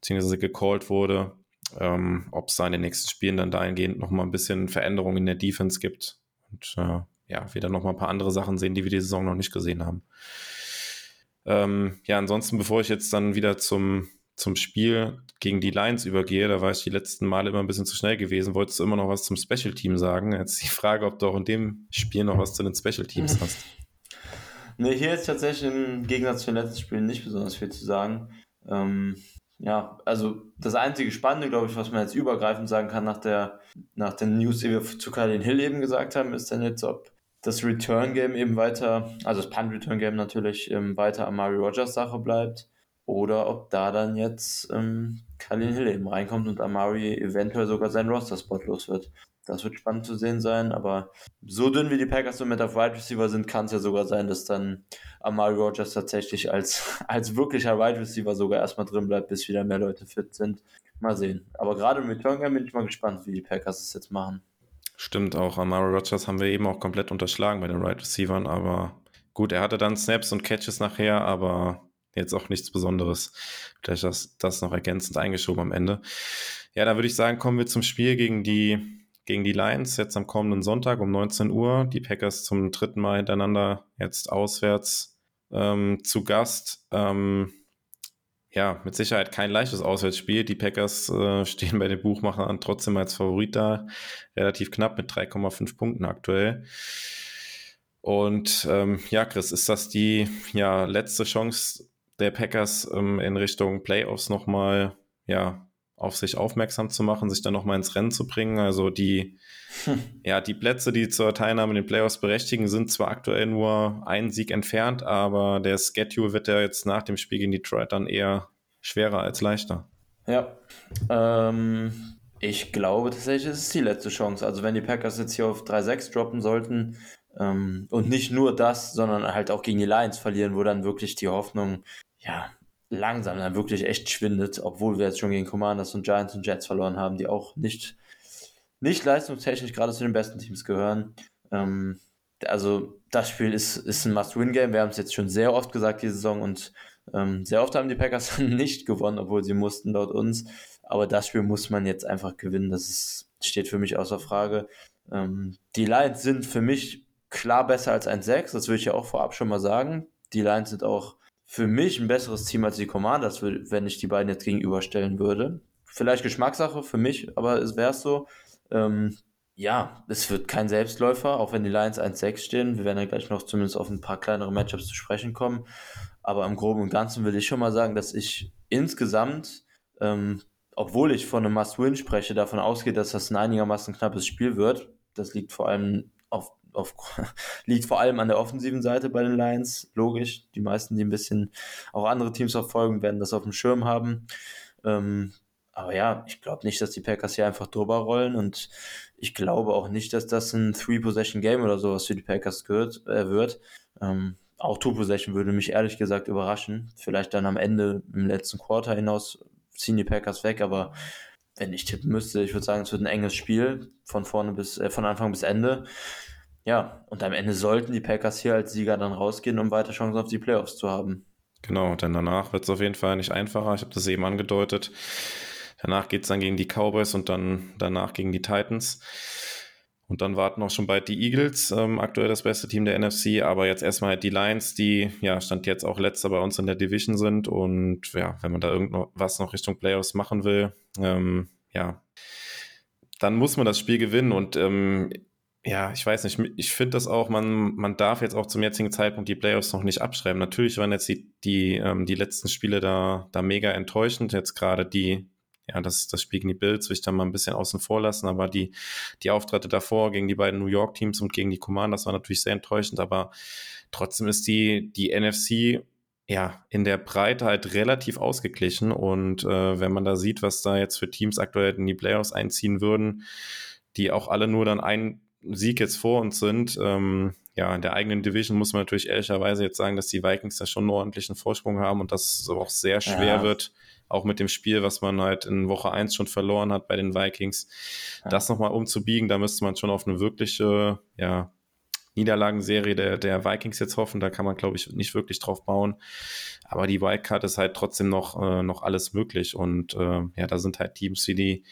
beziehungsweise gecallt wurde. Ähm, Ob es da in den nächsten Spielen dann dahingehend nochmal ein bisschen Veränderung in der Defense gibt und äh, ja, wir dann nochmal ein paar andere Sachen sehen, die wir die Saison noch nicht gesehen haben. Ähm, ja, ansonsten, bevor ich jetzt dann wieder zum, zum Spiel gegen die Lions übergehe, da war ich die letzten Male immer ein bisschen zu schnell gewesen. Wolltest du immer noch was zum Special Team sagen? Jetzt die Frage, ob du auch in dem Spiel noch was zu den Special Teams hast. Nee, hier ist tatsächlich im Gegensatz zu den letzten Spielen nicht besonders viel zu sagen. Ähm, ja, also das einzige Spannende, glaube ich, was man jetzt übergreifend sagen kann nach der, nach den News, die wir zu Kalin Hill eben gesagt haben, ist dann jetzt, ob das Return Game eben weiter, also das Punt Return Game natürlich ähm, weiter an Mario Rogers Sache bleibt oder ob da dann jetzt ähm, Kalin Hill eben reinkommt und Amari eventuell sogar seinen Roster-Spot los wird. Das wird spannend zu sehen sein, aber so dünn wie die Packers so mit auf Wide Receiver sind, kann es ja sogar sein, dass dann Amari Rogers tatsächlich als, als wirklicher Wide Receiver sogar erstmal drin bleibt, bis wieder mehr Leute fit sind. Mal sehen. Aber gerade im Return Game bin ich mal gespannt, wie die Packers es jetzt machen. Stimmt, auch Amaro Rogers haben wir eben auch komplett unterschlagen bei den Right Receivers, aber gut, er hatte dann Snaps und Catches nachher, aber jetzt auch nichts Besonderes. Vielleicht das, das noch ergänzend eingeschoben am Ende. Ja, da würde ich sagen, kommen wir zum Spiel gegen die, gegen die Lions jetzt am kommenden Sonntag um 19 Uhr. Die Packers zum dritten Mal hintereinander jetzt auswärts ähm, zu Gast. Ähm, ja, mit Sicherheit kein leichtes Auswärtsspiel. Die Packers äh, stehen bei den Buchmachern trotzdem als Favorit da. Relativ knapp mit 3,5 Punkten aktuell. Und ähm, ja, Chris, ist das die ja, letzte Chance der Packers ähm, in Richtung Playoffs nochmal ja, auf sich aufmerksam zu machen, sich dann nochmal ins Rennen zu bringen? Also die, hm. ja, die Plätze, die zur Teilnahme in den Playoffs berechtigen, sind zwar aktuell nur einen Sieg entfernt, aber der Schedule wird ja jetzt nach dem Spiel gegen Detroit dann eher schwerer als leichter. Ja, ähm, ich glaube tatsächlich, es ist die letzte Chance. Also wenn die Packers jetzt hier auf 3-6 droppen sollten ähm, und nicht nur das, sondern halt auch gegen die Lions verlieren, wo dann wirklich die Hoffnung, ja, langsam dann wirklich echt schwindet, obwohl wir jetzt schon gegen Commanders und Giants und Jets verloren haben, die auch nicht nicht leistungstechnisch gerade zu den besten Teams gehören. Ähm, also das Spiel ist, ist ein Must-Win-Game. Wir haben es jetzt schon sehr oft gesagt, die Saison, und ähm, sehr oft haben die Packers nicht gewonnen, obwohl sie mussten laut uns. Aber das Spiel muss man jetzt einfach gewinnen. Das ist, steht für mich außer Frage. Ähm, die Lions sind für mich klar besser als 1-6. Das würde ich ja auch vorab schon mal sagen. Die Lions sind auch für mich ein besseres Team als die Commanders, wenn ich die beiden jetzt gegenüberstellen würde. Vielleicht Geschmackssache für mich, aber es wäre so. Ähm, ja, es wird kein Selbstläufer, auch wenn die Lions 1-6 stehen. Wir werden ja gleich noch zumindest auf ein paar kleinere Matchups zu sprechen kommen. Aber im Groben und Ganzen will ich schon mal sagen, dass ich insgesamt, ähm, obwohl ich von einem Must-Win spreche, davon ausgehe, dass das ein einigermaßen knappes Spiel wird. Das liegt vor allem auf, auf liegt vor allem an der offensiven Seite bei den Lions. Logisch. Die meisten, die ein bisschen auch andere Teams verfolgen, werden das auf dem Schirm haben. Ähm, aber ja, ich glaube nicht, dass die Packers hier einfach drüber rollen und ich glaube auch nicht, dass das ein Three-Possession-Game oder sowas für die Packers gehört, äh, wird. Ähm, auch Two-Possession würde mich ehrlich gesagt überraschen. Vielleicht dann am Ende im letzten Quarter hinaus ziehen die Packers weg, aber wenn ich tippen müsste, ich würde sagen, es wird ein enges Spiel von vorne bis, äh, von Anfang bis Ende. Ja, und am Ende sollten die Packers hier als Sieger dann rausgehen, um weiter Chancen auf die Playoffs zu haben. Genau, denn danach wird es auf jeden Fall nicht einfacher. Ich habe das eben angedeutet. Danach geht es dann gegen die Cowboys und dann danach gegen die Titans. Und dann warten auch schon bald die Eagles, ähm, aktuell das beste Team der NFC, aber jetzt erstmal halt die Lions, die ja stand jetzt auch letzter bei uns in der Division sind. Und ja, wenn man da irgendwas noch Richtung Playoffs machen will, ähm, ja, dann muss man das Spiel gewinnen. Und ähm, ja, ich weiß nicht, ich finde das auch, man, man darf jetzt auch zum jetzigen Zeitpunkt die Playoffs noch nicht abschreiben. Natürlich waren jetzt die, die, ähm, die letzten Spiele da, da mega enttäuschend. Jetzt gerade die, ja, das, das Spiel gegen die Bills will ich dann mal ein bisschen außen vor lassen, aber die, die Auftritte davor gegen die beiden New York Teams und gegen die Commanders war natürlich sehr enttäuschend, aber trotzdem ist die, die NFC ja in der Breite halt relativ ausgeglichen und äh, wenn man da sieht, was da jetzt für Teams aktuell in die Playoffs einziehen würden, die auch alle nur dann einen Sieg jetzt vor uns sind. Ähm, ja, in der eigenen Division muss man natürlich ehrlicherweise jetzt sagen, dass die Vikings da schon einen ordentlichen Vorsprung haben und das auch sehr schwer ja. wird, auch mit dem Spiel, was man halt in Woche 1 schon verloren hat bei den Vikings, ja. das nochmal umzubiegen, da müsste man schon auf eine wirkliche, ja, Niederlagenserie der, der Vikings jetzt hoffen. Da kann man, glaube ich, nicht wirklich drauf bauen. Aber die Wildcard ist halt trotzdem noch, äh, noch alles möglich. Und äh, ja, da sind halt Teams wie die,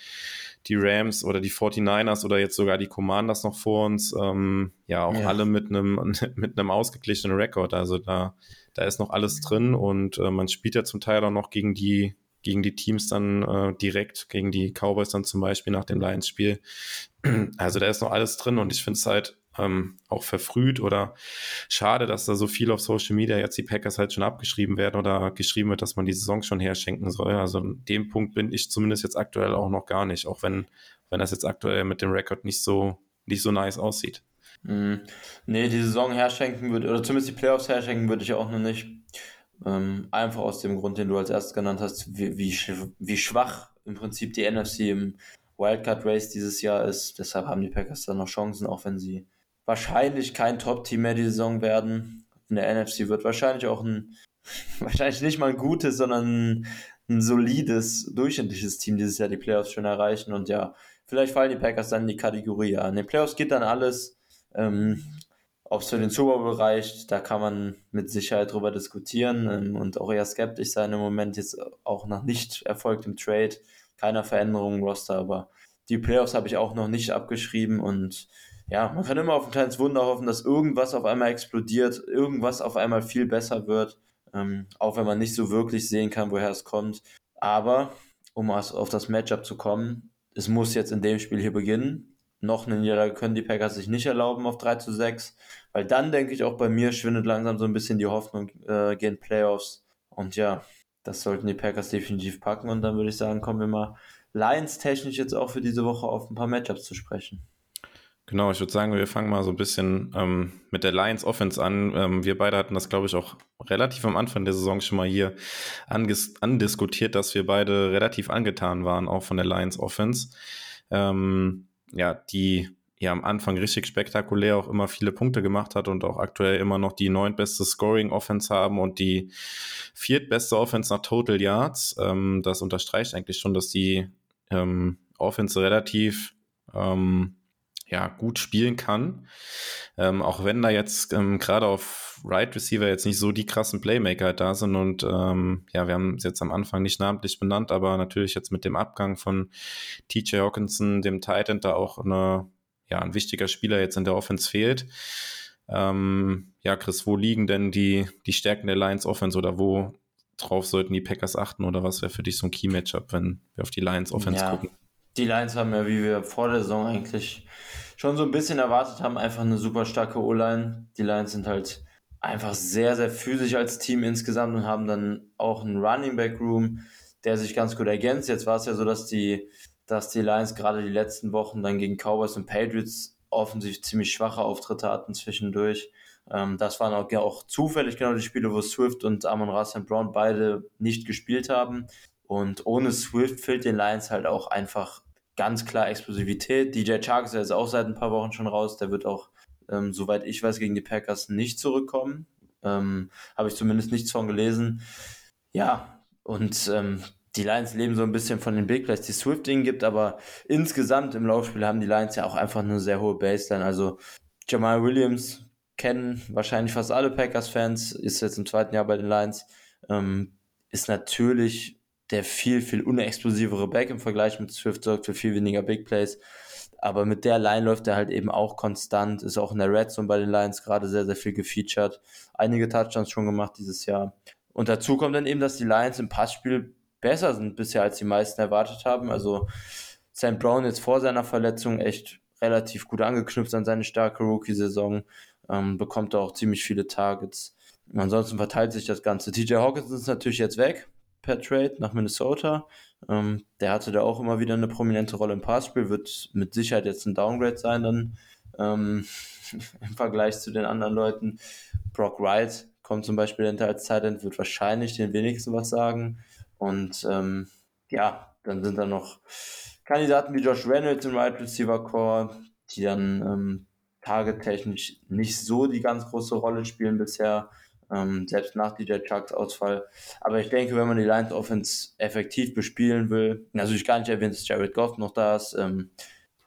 die Rams oder die 49ers oder jetzt sogar die Commanders noch vor uns. Ähm, ja, auch ja. alle mit einem mit einem ausgeglichenen Rekord. Also da, da ist noch alles drin und äh, man spielt ja zum Teil auch noch gegen die gegen die Teams dann äh, direkt, gegen die Cowboys dann zum Beispiel nach dem Lions-Spiel. Also da ist noch alles drin und ich finde es halt ähm, auch verfrüht oder schade, dass da so viel auf Social Media jetzt die Packers halt schon abgeschrieben werden oder geschrieben wird, dass man die Saison schon herschenken soll. Also an dem Punkt bin ich zumindest jetzt aktuell auch noch gar nicht, auch wenn, wenn das jetzt aktuell mit dem Rekord nicht so, nicht so nice aussieht. Mm, nee, die Saison herschenken würde, oder zumindest die Playoffs herschenken würde ich auch noch nicht. Ähm, einfach aus dem Grund, den du als erstes genannt hast, wie, wie, wie schwach im Prinzip die NFC im Wildcard Race dieses Jahr ist. Deshalb haben die Packers dann noch Chancen, auch wenn sie wahrscheinlich kein Top-Team mehr die Saison werden. In der NFC wird wahrscheinlich auch ein, wahrscheinlich nicht mal ein gutes, sondern ein, solides, durchschnittliches Team dieses Jahr die Playoffs schon erreichen. Und ja, vielleicht fallen die Packers dann in die Kategorie an. In den Playoffs geht dann alles. Ähm, ob es für den Super Bowl reicht, da kann man mit Sicherheit drüber diskutieren ähm, und auch eher skeptisch sein im Moment, jetzt auch nach nicht erfolgtem Trade, keiner Veränderung im Roster, aber die Playoffs habe ich auch noch nicht abgeschrieben und ja, man kann immer auf ein kleines Wunder hoffen, dass irgendwas auf einmal explodiert, irgendwas auf einmal viel besser wird, ähm, auch wenn man nicht so wirklich sehen kann, woher es kommt. Aber um auf das Matchup zu kommen, es muss jetzt in dem Spiel hier beginnen. Noch eine Niederlage können die Packers sich nicht erlauben auf 3 zu 6, weil dann denke ich auch bei mir schwindet langsam so ein bisschen die Hoffnung äh, gegen Playoffs. Und ja, das sollten die Packers definitiv packen und dann würde ich sagen, kommen wir mal Lions technisch jetzt auch für diese Woche auf ein paar Matchups zu sprechen. Genau, ich würde sagen, wir fangen mal so ein bisschen ähm, mit der Lions Offense an. Ähm, wir beide hatten das, glaube ich, auch relativ am Anfang der Saison schon mal hier andiskutiert, dass wir beide relativ angetan waren, auch von der Lions Offense. Ähm, ja, die ja am Anfang richtig spektakulär auch immer viele Punkte gemacht hat und auch aktuell immer noch die neuntbeste Scoring Offense haben und die viertbeste Offense nach Total Yards. Ähm, das unterstreicht eigentlich schon, dass die ähm, Offense relativ ähm, ja, gut spielen kann. Ähm, auch wenn da jetzt ähm, gerade auf Right Receiver jetzt nicht so die krassen Playmaker da sind und ähm, ja, wir haben es jetzt am Anfang nicht namentlich benannt, aber natürlich jetzt mit dem Abgang von TJ Hawkinson, dem Titan, da auch eine, ja, ein wichtiger Spieler jetzt in der Offense fehlt. Ähm, ja, Chris, wo liegen denn die, die Stärken der Lions Offense oder wo drauf sollten die Packers achten oder was wäre für dich so ein Key-Matchup, wenn wir auf die Lions Offense ja, gucken? Die Lions haben ja, wie wir vor der Saison eigentlich schon so ein bisschen erwartet haben, einfach eine super starke O-Line. Die Lions sind halt einfach sehr, sehr physisch als Team insgesamt und haben dann auch einen Running Back Room, der sich ganz gut ergänzt. Jetzt war es ja so, dass die, dass die Lions gerade die letzten Wochen dann gegen Cowboys und Patriots offensichtlich ziemlich schwache Auftritte hatten zwischendurch. Ähm, das waren auch, auch zufällig genau die Spiele, wo Swift und Amon Rassan Brown beide nicht gespielt haben. Und ohne Swift fehlt den Lions halt auch einfach ganz klar Explosivität. DJ Chark ist ja jetzt auch seit ein paar Wochen schon raus. Der wird auch, ähm, soweit ich weiß, gegen die Packers nicht zurückkommen. Ähm, Habe ich zumindest nichts von gelesen. Ja, und ähm, die Lions leben so ein bisschen von den Big Plays, die Swift ihnen gibt, aber insgesamt im Laufspiel haben die Lions ja auch einfach eine sehr hohe Baseline. Also Jamal Williams kennen wahrscheinlich fast alle Packers-Fans, ist jetzt im zweiten Jahr bei den Lions, ähm, ist natürlich der viel, viel unexplosivere Back im Vergleich mit Swift sorgt für viel weniger Big Plays. Aber mit der Line läuft er halt eben auch konstant, ist auch in der Red Zone bei den Lions gerade sehr, sehr viel gefeatured. Einige Touchdowns schon gemacht dieses Jahr. Und dazu kommt dann eben, dass die Lions im Passspiel besser sind bisher, als die meisten erwartet haben. Also St. Brown jetzt vor seiner Verletzung echt relativ gut angeknüpft an seine starke Rookie-Saison, ähm, bekommt auch ziemlich viele Targets. Ansonsten verteilt sich das Ganze. TJ Hawkins ist natürlich jetzt weg, per Trade nach Minnesota. Ähm, der hatte da auch immer wieder eine prominente Rolle im Passspiel, wird mit Sicherheit jetzt ein Downgrade sein dann ähm, im Vergleich zu den anderen Leuten. Brock Wright kommt zum Beispiel hinter als Titan, wird wahrscheinlich den wenigsten was sagen. Und ähm, ja, dann sind da noch Kandidaten wie Josh Reynolds im Right Receiver Core, die dann ähm, tagetechnisch nicht so die ganz große Rolle spielen bisher, ähm, selbst nach DJ Chucks Ausfall. Aber ich denke, wenn man die Lions Offense effektiv bespielen will, also ich gar nicht erwähnt, dass Jared Goff noch da ist. Ähm,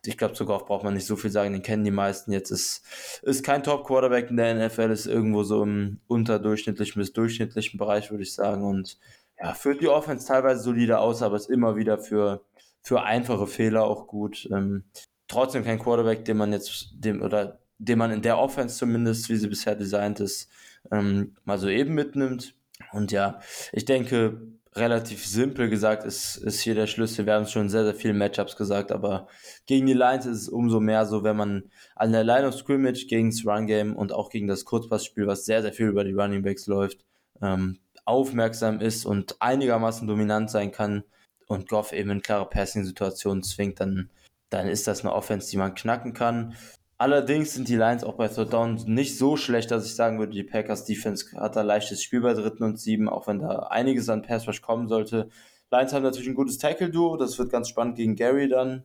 ich glaube, zu Goff braucht man nicht so viel sagen, den kennen die meisten jetzt. Ist, ist kein Top-Quarterback in der NFL, ist irgendwo so im unterdurchschnittlichen bis durchschnittlichen Bereich, würde ich sagen. Und ja, führt die Offense teilweise solide aus, aber ist immer wieder für, für einfache Fehler auch gut. Ähm, trotzdem kein Quarterback, den man jetzt, dem, oder den man in der Offense zumindest, wie sie bisher designt ist, ähm, mal so eben mitnimmt. Und ja, ich denke, relativ simpel gesagt ist, ist hier der Schlüssel. Wir haben schon sehr, sehr viele Matchups gesagt, aber gegen die Lions ist es umso mehr so, wenn man an der Line of Scrimmage gegen das Run Game und auch gegen das Kurzpassspiel, was sehr, sehr viel über die Running Backs läuft, ähm, aufmerksam ist und einigermaßen dominant sein kann und Goff eben in klare Passing-Situationen zwingt, dann, dann ist das eine Offense, die man knacken kann. Allerdings sind die Lions auch bei Third Down nicht so schlecht, dass ich sagen würde, die Packers Defense hat da leichtes Spiel bei dritten und sieben, auch wenn da einiges an Pass Rush kommen sollte. Lions haben natürlich ein gutes Tackle-Duo, das wird ganz spannend gegen Gary dann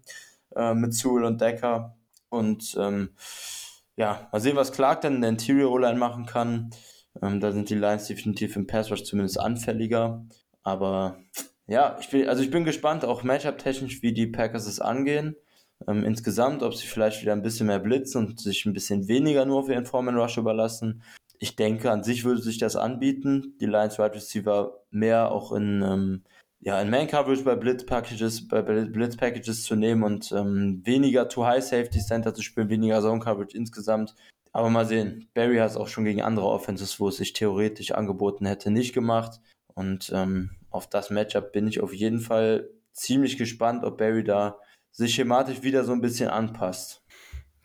äh, mit Sewell und Decker. Und ähm, ja, mal sehen, was Clark dann in der Interior O-Line machen kann. Ähm, da sind die Lions definitiv im Pass Rush zumindest anfälliger. Aber ja, ich bin, also ich bin gespannt, auch Matchup-technisch, wie die Packers es angehen ähm, insgesamt, ob sie vielleicht wieder ein bisschen mehr blitzen und sich ein bisschen weniger nur auf ihren Foreman Rush überlassen. Ich denke, an sich würde sich das anbieten, die Lions Wide Receiver mehr auch in, ähm, ja, in Man Coverage bei Blitz Packages, bei Blitz Packages zu nehmen und ähm, weniger Too High Safety Center zu spielen, weniger Zone Coverage insgesamt. Aber mal sehen. Barry hat es auch schon gegen andere Offenses, wo es sich theoretisch angeboten hätte, nicht gemacht. Und ähm, auf das Matchup bin ich auf jeden Fall ziemlich gespannt, ob Barry da sich schematisch wieder so ein bisschen anpasst.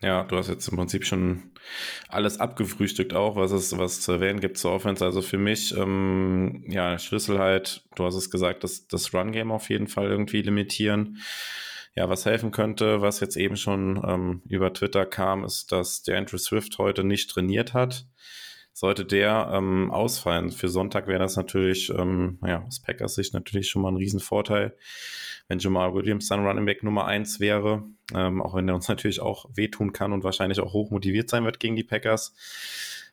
Ja, du hast jetzt im Prinzip schon alles abgefrühstückt auch, was es was zu erwähnen gibt zur Offense. Also für mich, ähm, ja, Schlüssel halt, du hast es gesagt, das, das Run-Game auf jeden Fall irgendwie limitieren. Ja, was helfen könnte, was jetzt eben schon ähm, über Twitter kam, ist, dass der Andrew Swift heute nicht trainiert hat. Sollte der ähm, ausfallen, für Sonntag wäre das natürlich, ähm, ja, aus Packers Sicht natürlich schon mal ein Riesenvorteil. Wenn Jamal Williams dann Running Back Nummer 1 wäre, ähm, auch wenn er uns natürlich auch wehtun kann und wahrscheinlich auch hoch motiviert sein wird gegen die Packers.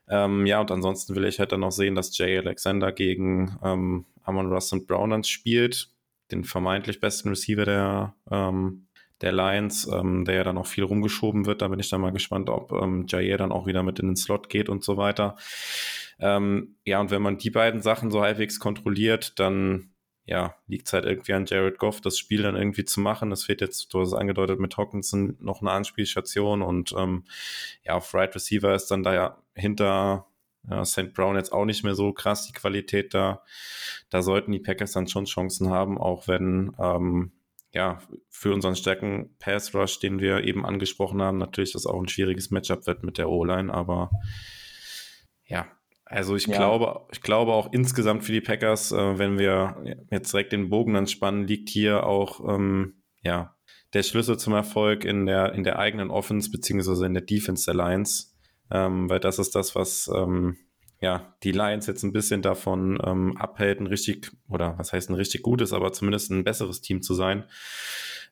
Ähm, ja, und ansonsten will ich halt dann noch sehen, dass Jay Alexander gegen ähm, Amon und Brown dann spielt, den vermeintlich besten Receiver der, ähm, der Lions, ähm, der ja dann auch viel rumgeschoben wird. Da bin ich dann mal gespannt, ob ähm, Jair dann auch wieder mit in den Slot geht und so weiter. Ähm, ja, und wenn man die beiden Sachen so halbwegs kontrolliert, dann ja, liegt es halt irgendwie an Jared Goff, das Spiel dann irgendwie zu machen. Es fehlt jetzt, du hast es angedeutet, mit Hawkinson noch eine Anspielstation und ähm, ja, auf Right Receiver ist dann da ja hinter ja, St. Brown jetzt auch nicht mehr so krass die Qualität da. Da sollten die Packers dann schon Chancen haben, auch wenn ähm, ja, für unseren Stärken Pass Rush, den wir eben angesprochen haben, natürlich das auch ein schwieriges Matchup wird mit der O-Line, aber ja, also ich ja. glaube, ich glaube auch insgesamt für die Packers, äh, wenn wir jetzt direkt den Bogen dann spannen, liegt hier auch ähm, ja der Schlüssel zum Erfolg in der in der eigenen Offense beziehungsweise in der Defense der Lions, ähm, weil das ist das, was ähm, ja die Lions jetzt ein bisschen davon ähm, abhält, ein richtig oder was heißt ein richtig gutes, aber zumindest ein besseres Team zu sein.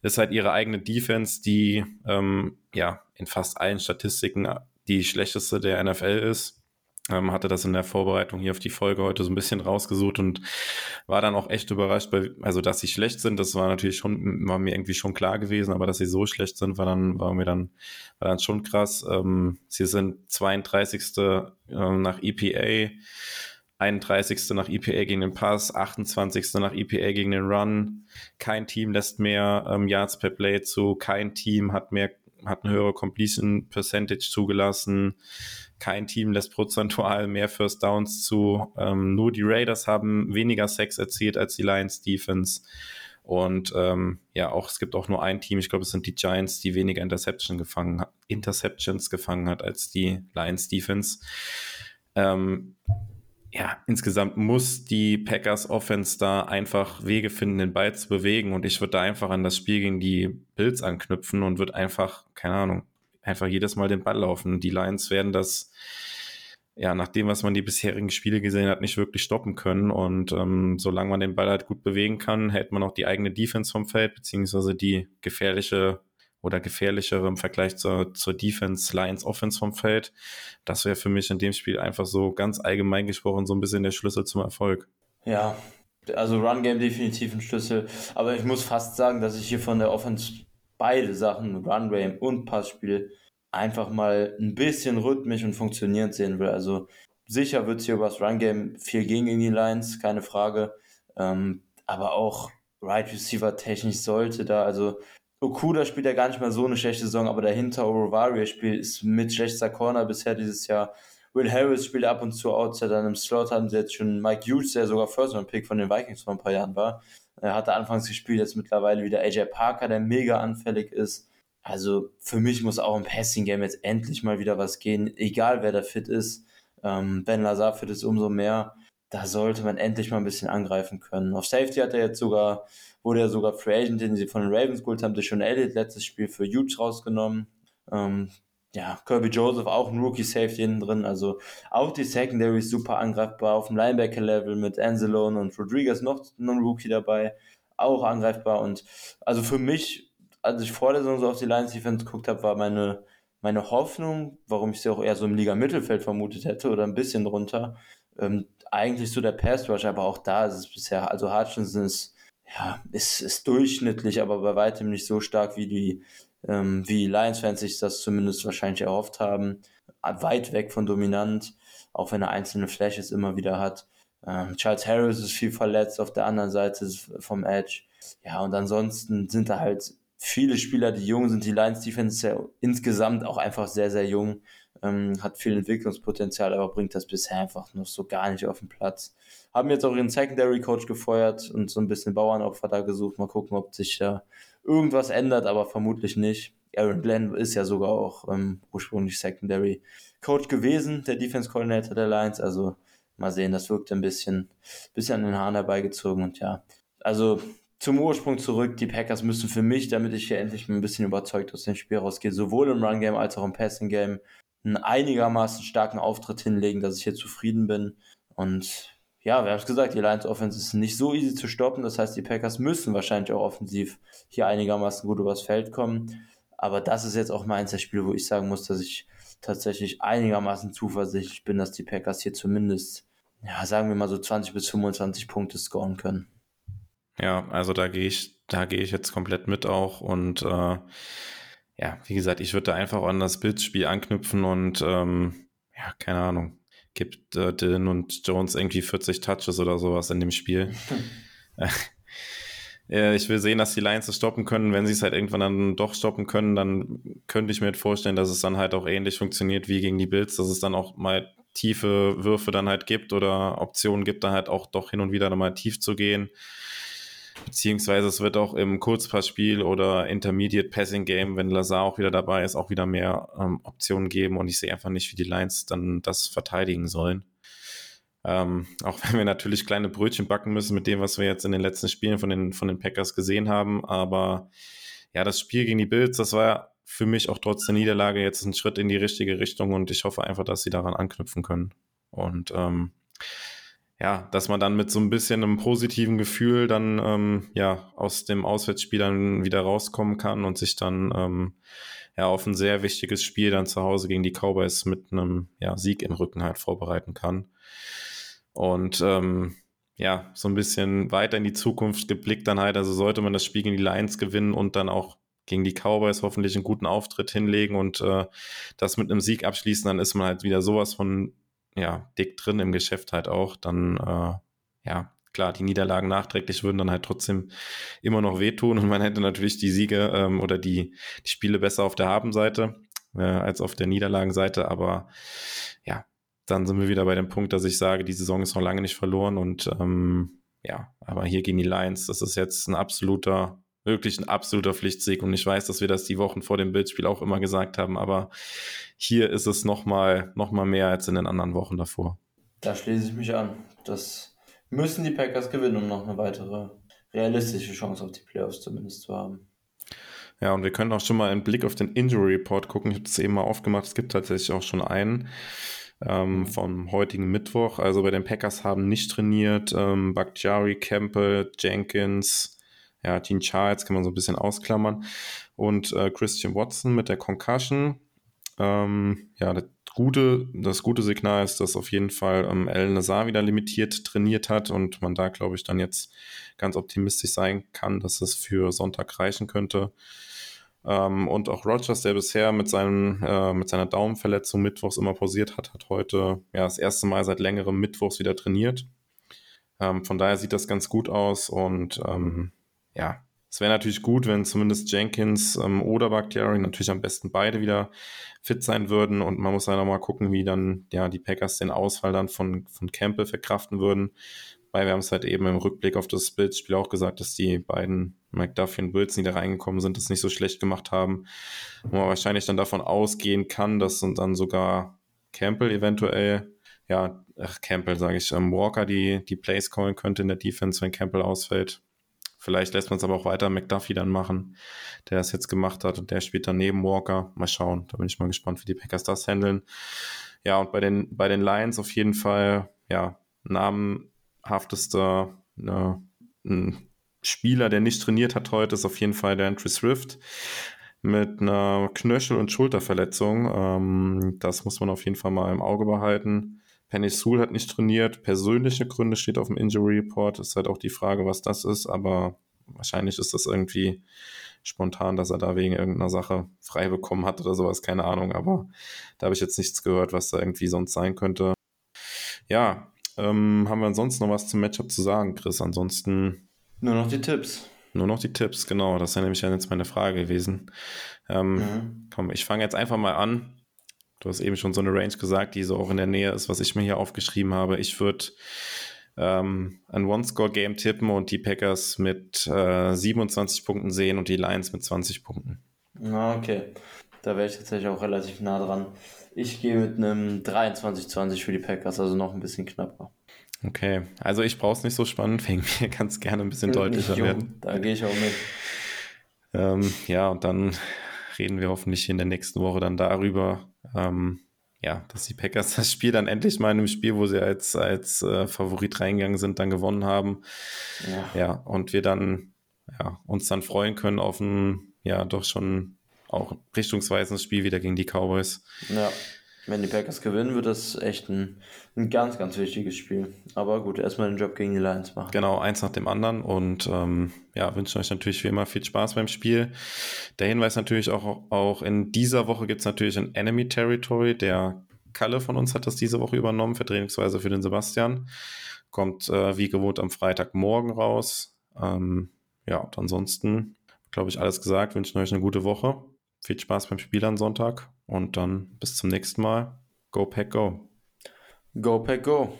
ist halt ihre eigene Defense, die ähm, ja in fast allen Statistiken die schlechteste der NFL ist ähm, hatte das in der Vorbereitung hier auf die Folge heute so ein bisschen rausgesucht und war dann auch echt überrascht, bei, also dass sie schlecht sind, das war natürlich schon, war mir irgendwie schon klar gewesen, aber dass sie so schlecht sind, war dann, war mir dann, war dann schon krass. Ähm, sie sind 32. Äh, nach EPA, 31. nach EPA gegen den Pass, 28. nach EPA gegen den Run. Kein Team lässt mehr ähm, Yards per Play zu, kein Team hat mehr hat eine höhere Completion Percentage zugelassen. Kein Team lässt prozentual mehr First Downs zu. Ähm, nur die Raiders haben weniger Sex erzielt als die Lions Defense. Und ähm, ja, auch es gibt auch nur ein Team, ich glaube, es sind die Giants, die weniger Interception gefangen, Interceptions gefangen hat als die Lions Defense. Ähm, ja, insgesamt muss die Packers Offense da einfach Wege finden, den Ball zu bewegen. Und ich würde da einfach an das Spiel gegen die Bills anknüpfen und würde einfach, keine Ahnung, einfach jedes Mal den Ball laufen. Die Lions werden das ja, nach dem, was man die bisherigen Spiele gesehen hat, nicht wirklich stoppen können. Und ähm, solange man den Ball halt gut bewegen kann, hält man auch die eigene Defense vom Feld, beziehungsweise die gefährliche oder gefährlichere im Vergleich zur, zur Defense Lions Offense vom Feld. Das wäre für mich in dem Spiel einfach so ganz allgemein gesprochen so ein bisschen der Schlüssel zum Erfolg. Ja, also Run Game definitiv ein Schlüssel. Aber ich muss fast sagen, dass ich hier von der Offense beide Sachen, Run Game und Passspiel, einfach mal ein bisschen rhythmisch und funktionierend sehen will. Also sicher wird es hier über das Run Game viel gegen in die Lines, keine Frage. Ähm, aber auch Right Receiver technisch sollte da, also Okuda spielt ja gar nicht mal so eine schlechte Saison, aber dahinter Orovaria spielt ist mit schlechter Corner bisher dieses Jahr. Will Harris spielt ab und zu Outside, dann im Slot haben sie jetzt schon Mike Hughes, der sogar First Round Pick von den Vikings vor ein paar Jahren war. Er hatte anfangs gespielt, jetzt mittlerweile wieder AJ Parker, der mega anfällig ist. Also für mich muss auch im Passing Game jetzt endlich mal wieder was gehen, egal wer da fit ist. Ähm, ben Lazar fit ist umso mehr. Da sollte man endlich mal ein bisschen angreifen können. Auf Safety hat er jetzt sogar, wurde er sogar Free Agent, den sie von den Ravens geholt haben, schon Elliott letztes Spiel für Hughes rausgenommen. Ähm, ja, Kirby Joseph auch ein Rookie Safety hinten drin. Also auch die Secondary ist super angreifbar auf dem Linebacker-Level mit Anzalone und Rodriguez noch ein Rookie dabei. Auch angreifbar und also für mich als ich vor der Saison so auf die Lions Defense geguckt habe, war meine, meine Hoffnung, warum ich sie auch eher so im Liga-Mittelfeld vermutet hätte oder ein bisschen drunter, ähm, eigentlich so der Pass Rush, aber auch da ist es bisher, also Hutchinson ist, ja, ist, ist durchschnittlich, aber bei weitem nicht so stark, wie die, ähm, wie Lions-Fans sich das zumindest wahrscheinlich erhofft haben. Weit weg von dominant, auch wenn er einzelne Flashes immer wieder hat. Ähm, Charles Harris ist viel verletzt auf der anderen Seite vom Edge. Ja, und ansonsten sind da halt viele Spieler, die jung sind. Die Lions Defense ist ja insgesamt auch einfach sehr, sehr jung, ähm, hat viel Entwicklungspotenzial, aber bringt das bisher einfach noch so gar nicht auf den Platz. Haben jetzt auch ihren Secondary Coach gefeuert und so ein bisschen Bauernopfer da gesucht. Mal gucken, ob sich da irgendwas ändert, aber vermutlich nicht. Aaron Glenn ist ja sogar auch ähm, ursprünglich Secondary Coach gewesen, der Defense Coordinator der Lions. Also mal sehen, das wirkt ein bisschen, bisschen an den Haaren herbeigezogen und ja. Also zum Ursprung zurück. Die Packers müssen für mich, damit ich hier endlich ein bisschen überzeugt aus dem Spiel rausgehe, sowohl im Run-Game als auch im Passing-Game einen einigermaßen starken Auftritt hinlegen, dass ich hier zufrieden bin. Und ja, wir haben es gesagt, die Lions Offense ist nicht so easy zu stoppen. Das heißt, die Packers müssen wahrscheinlich auch offensiv hier einigermaßen gut übers Feld kommen. Aber das ist jetzt auch mal eins der Spiele, wo ich sagen muss, dass ich tatsächlich einigermaßen zuversichtlich bin, dass die Packers hier zumindest, ja, sagen wir mal so 20 bis 25 Punkte scoren können. Ja, also da gehe ich, da gehe ich jetzt komplett mit auch und äh, ja, wie gesagt, ich würde da einfach an das Bildspiel anknüpfen und ähm, ja, keine Ahnung, gibt äh, Dylan und Jones irgendwie 40 Touches oder sowas in dem Spiel. äh, ich will sehen, dass die Lions es stoppen können. Wenn sie es halt irgendwann dann doch stoppen können, dann könnte ich mir halt vorstellen, dass es dann halt auch ähnlich funktioniert wie gegen die Bills, dass es dann auch mal tiefe Würfe dann halt gibt oder Optionen gibt, dann halt auch doch hin und wieder mal tief zu gehen. Beziehungsweise es wird auch im Kurzpassspiel oder Intermediate Passing Game, wenn Lazar auch wieder dabei ist, auch wieder mehr ähm, Optionen geben und ich sehe einfach nicht, wie die Lions dann das verteidigen sollen. Ähm, auch wenn wir natürlich kleine Brötchen backen müssen mit dem, was wir jetzt in den letzten Spielen von den, von den Packers gesehen haben. Aber ja, das Spiel gegen die Bills, das war für mich auch trotz der Niederlage jetzt ein Schritt in die richtige Richtung und ich hoffe einfach, dass sie daran anknüpfen können. Und ähm, ja, dass man dann mit so ein bisschen einem positiven Gefühl dann ähm, ja aus dem Auswärtsspiel dann wieder rauskommen kann und sich dann ähm, ja auf ein sehr wichtiges Spiel dann zu Hause gegen die Cowboys mit einem ja, Sieg im Rücken halt vorbereiten kann. Und ähm, ja, so ein bisschen weiter in die Zukunft geblickt dann halt, also sollte man das Spiel gegen die Lions gewinnen und dann auch gegen die Cowboys hoffentlich einen guten Auftritt hinlegen und äh, das mit einem Sieg abschließen, dann ist man halt wieder sowas von ja, dick drin im Geschäft halt auch, dann, äh, ja, klar, die Niederlagen nachträglich würden dann halt trotzdem immer noch wehtun und man hätte natürlich die Siege ähm, oder die, die Spiele besser auf der Habenseite äh, als auf der Niederlagenseite, aber ja, dann sind wir wieder bei dem Punkt, dass ich sage, die Saison ist noch lange nicht verloren und ähm, ja, aber hier gegen die Lions, das ist jetzt ein absoluter wirklich ein absoluter Pflichtsieg. Und ich weiß, dass wir das die Wochen vor dem Bildspiel auch immer gesagt haben, aber hier ist es nochmal noch mal mehr als in den anderen Wochen davor. Da schließe ich mich an. Das müssen die Packers gewinnen, um noch eine weitere realistische Chance auf die Playoffs zumindest zu haben. Ja, und wir können auch schon mal einen Blick auf den Injury Report gucken. Ich habe das eben mal aufgemacht. Es gibt tatsächlich auch schon einen. ähm, vom heutigen Mittwoch. Also bei den Packers haben nicht trainiert. Ähm, Bakhtiari, Campbell, Jenkins, ja, Gene Charles kann man so ein bisschen ausklammern. Und äh, Christian Watson mit der Concussion. Ähm, ja, das gute, das gute Signal ist, dass auf jeden Fall ähm, El Nazar wieder limitiert trainiert hat und man da, glaube ich, dann jetzt ganz optimistisch sein kann, dass es für Sonntag reichen könnte. Ähm, und auch Rogers, der bisher mit, seinem, äh, mit seiner Daumenverletzung mittwochs immer pausiert hat, hat heute ja, das erste Mal seit längerem mittwochs wieder trainiert. Ähm, von daher sieht das ganz gut aus und ähm, ja, es wäre natürlich gut, wenn zumindest Jenkins ähm, oder Bakhtiari, natürlich am besten beide wieder fit sein würden. Und man muss dann nochmal gucken, wie dann ja die Packers den Ausfall dann von, von Campbell verkraften würden. Weil wir haben es halt eben im Rückblick auf das Bildspiel auch gesagt, dass die beiden McDuffie und Wilson, die da reingekommen sind, das nicht so schlecht gemacht haben. Wo man wahrscheinlich dann davon ausgehen kann, dass dann sogar Campbell eventuell, ja, ach, Campbell sage ich, ähm, Walker die, die Plays callen könnte in der Defense, wenn Campbell ausfällt. Vielleicht lässt man es aber auch weiter McDuffie dann machen, der es jetzt gemacht hat und der spielt dann neben Walker. Mal schauen, da bin ich mal gespannt, wie die Packers das handeln. Ja, und bei den, bei den Lions auf jeden Fall, ja, namenhaftester ne, ein Spieler, der nicht trainiert hat heute, ist auf jeden Fall der Andrew Swift mit einer Knöchel- und Schulterverletzung. Ähm, das muss man auf jeden Fall mal im Auge behalten. Penny Sewell hat nicht trainiert. Persönliche Gründe steht auf dem Injury Report. Ist halt auch die Frage, was das ist, aber wahrscheinlich ist das irgendwie spontan, dass er da wegen irgendeiner Sache frei bekommen hat oder sowas, keine Ahnung, aber da habe ich jetzt nichts gehört, was da irgendwie sonst sein könnte. Ja, ähm, haben wir ansonsten noch was zum Matchup zu sagen, Chris? Ansonsten. Nur noch die Tipps. Nur noch die Tipps, genau. Das wäre nämlich jetzt meine Frage gewesen. Ähm, mhm. Komm, ich fange jetzt einfach mal an. Du hast eben schon so eine Range gesagt, die so auch in der Nähe ist, was ich mir hier aufgeschrieben habe. Ich würde ähm, ein One-Score-Game tippen und die Packers mit äh, 27 Punkten sehen und die Lions mit 20 Punkten. Ah, okay. Da wäre ich tatsächlich auch relativ nah dran. Ich gehe mit einem 23-20 für die Packers, also noch ein bisschen knapper. Okay, also ich brauche es nicht so spannend, wegen mir es gerne ein bisschen deutlicher jo, werden. Da gehe ich auch mit. Ähm, ja, und dann reden wir hoffentlich in der nächsten Woche dann darüber, ähm, ja, dass die Packers das Spiel dann endlich mal in einem Spiel, wo sie als, als äh, Favorit reingegangen sind, dann gewonnen haben. Ja, ja und wir dann ja, uns dann freuen können auf ein, ja, doch schon auch richtungsweisendes Spiel wieder gegen die Cowboys. Ja. Wenn die Packers gewinnen, wird das echt ein, ein ganz, ganz wichtiges Spiel. Aber gut, erstmal den Job gegen die Lions machen. Genau, eins nach dem anderen. Und ähm, ja, wünschen euch natürlich wie immer viel Spaß beim Spiel. Der Hinweis natürlich auch, auch in dieser Woche gibt es natürlich ein Enemy Territory. Der Kalle von uns hat das diese Woche übernommen, vertretungsweise für den Sebastian. Kommt äh, wie gewohnt am Freitagmorgen raus. Ähm, ja, und ansonsten, glaube ich, alles gesagt. Wünschen euch eine gute Woche. Viel Spaß beim Spiel am Sonntag und dann bis zum nächsten Mal. Go Pack Go. Go Pack Go.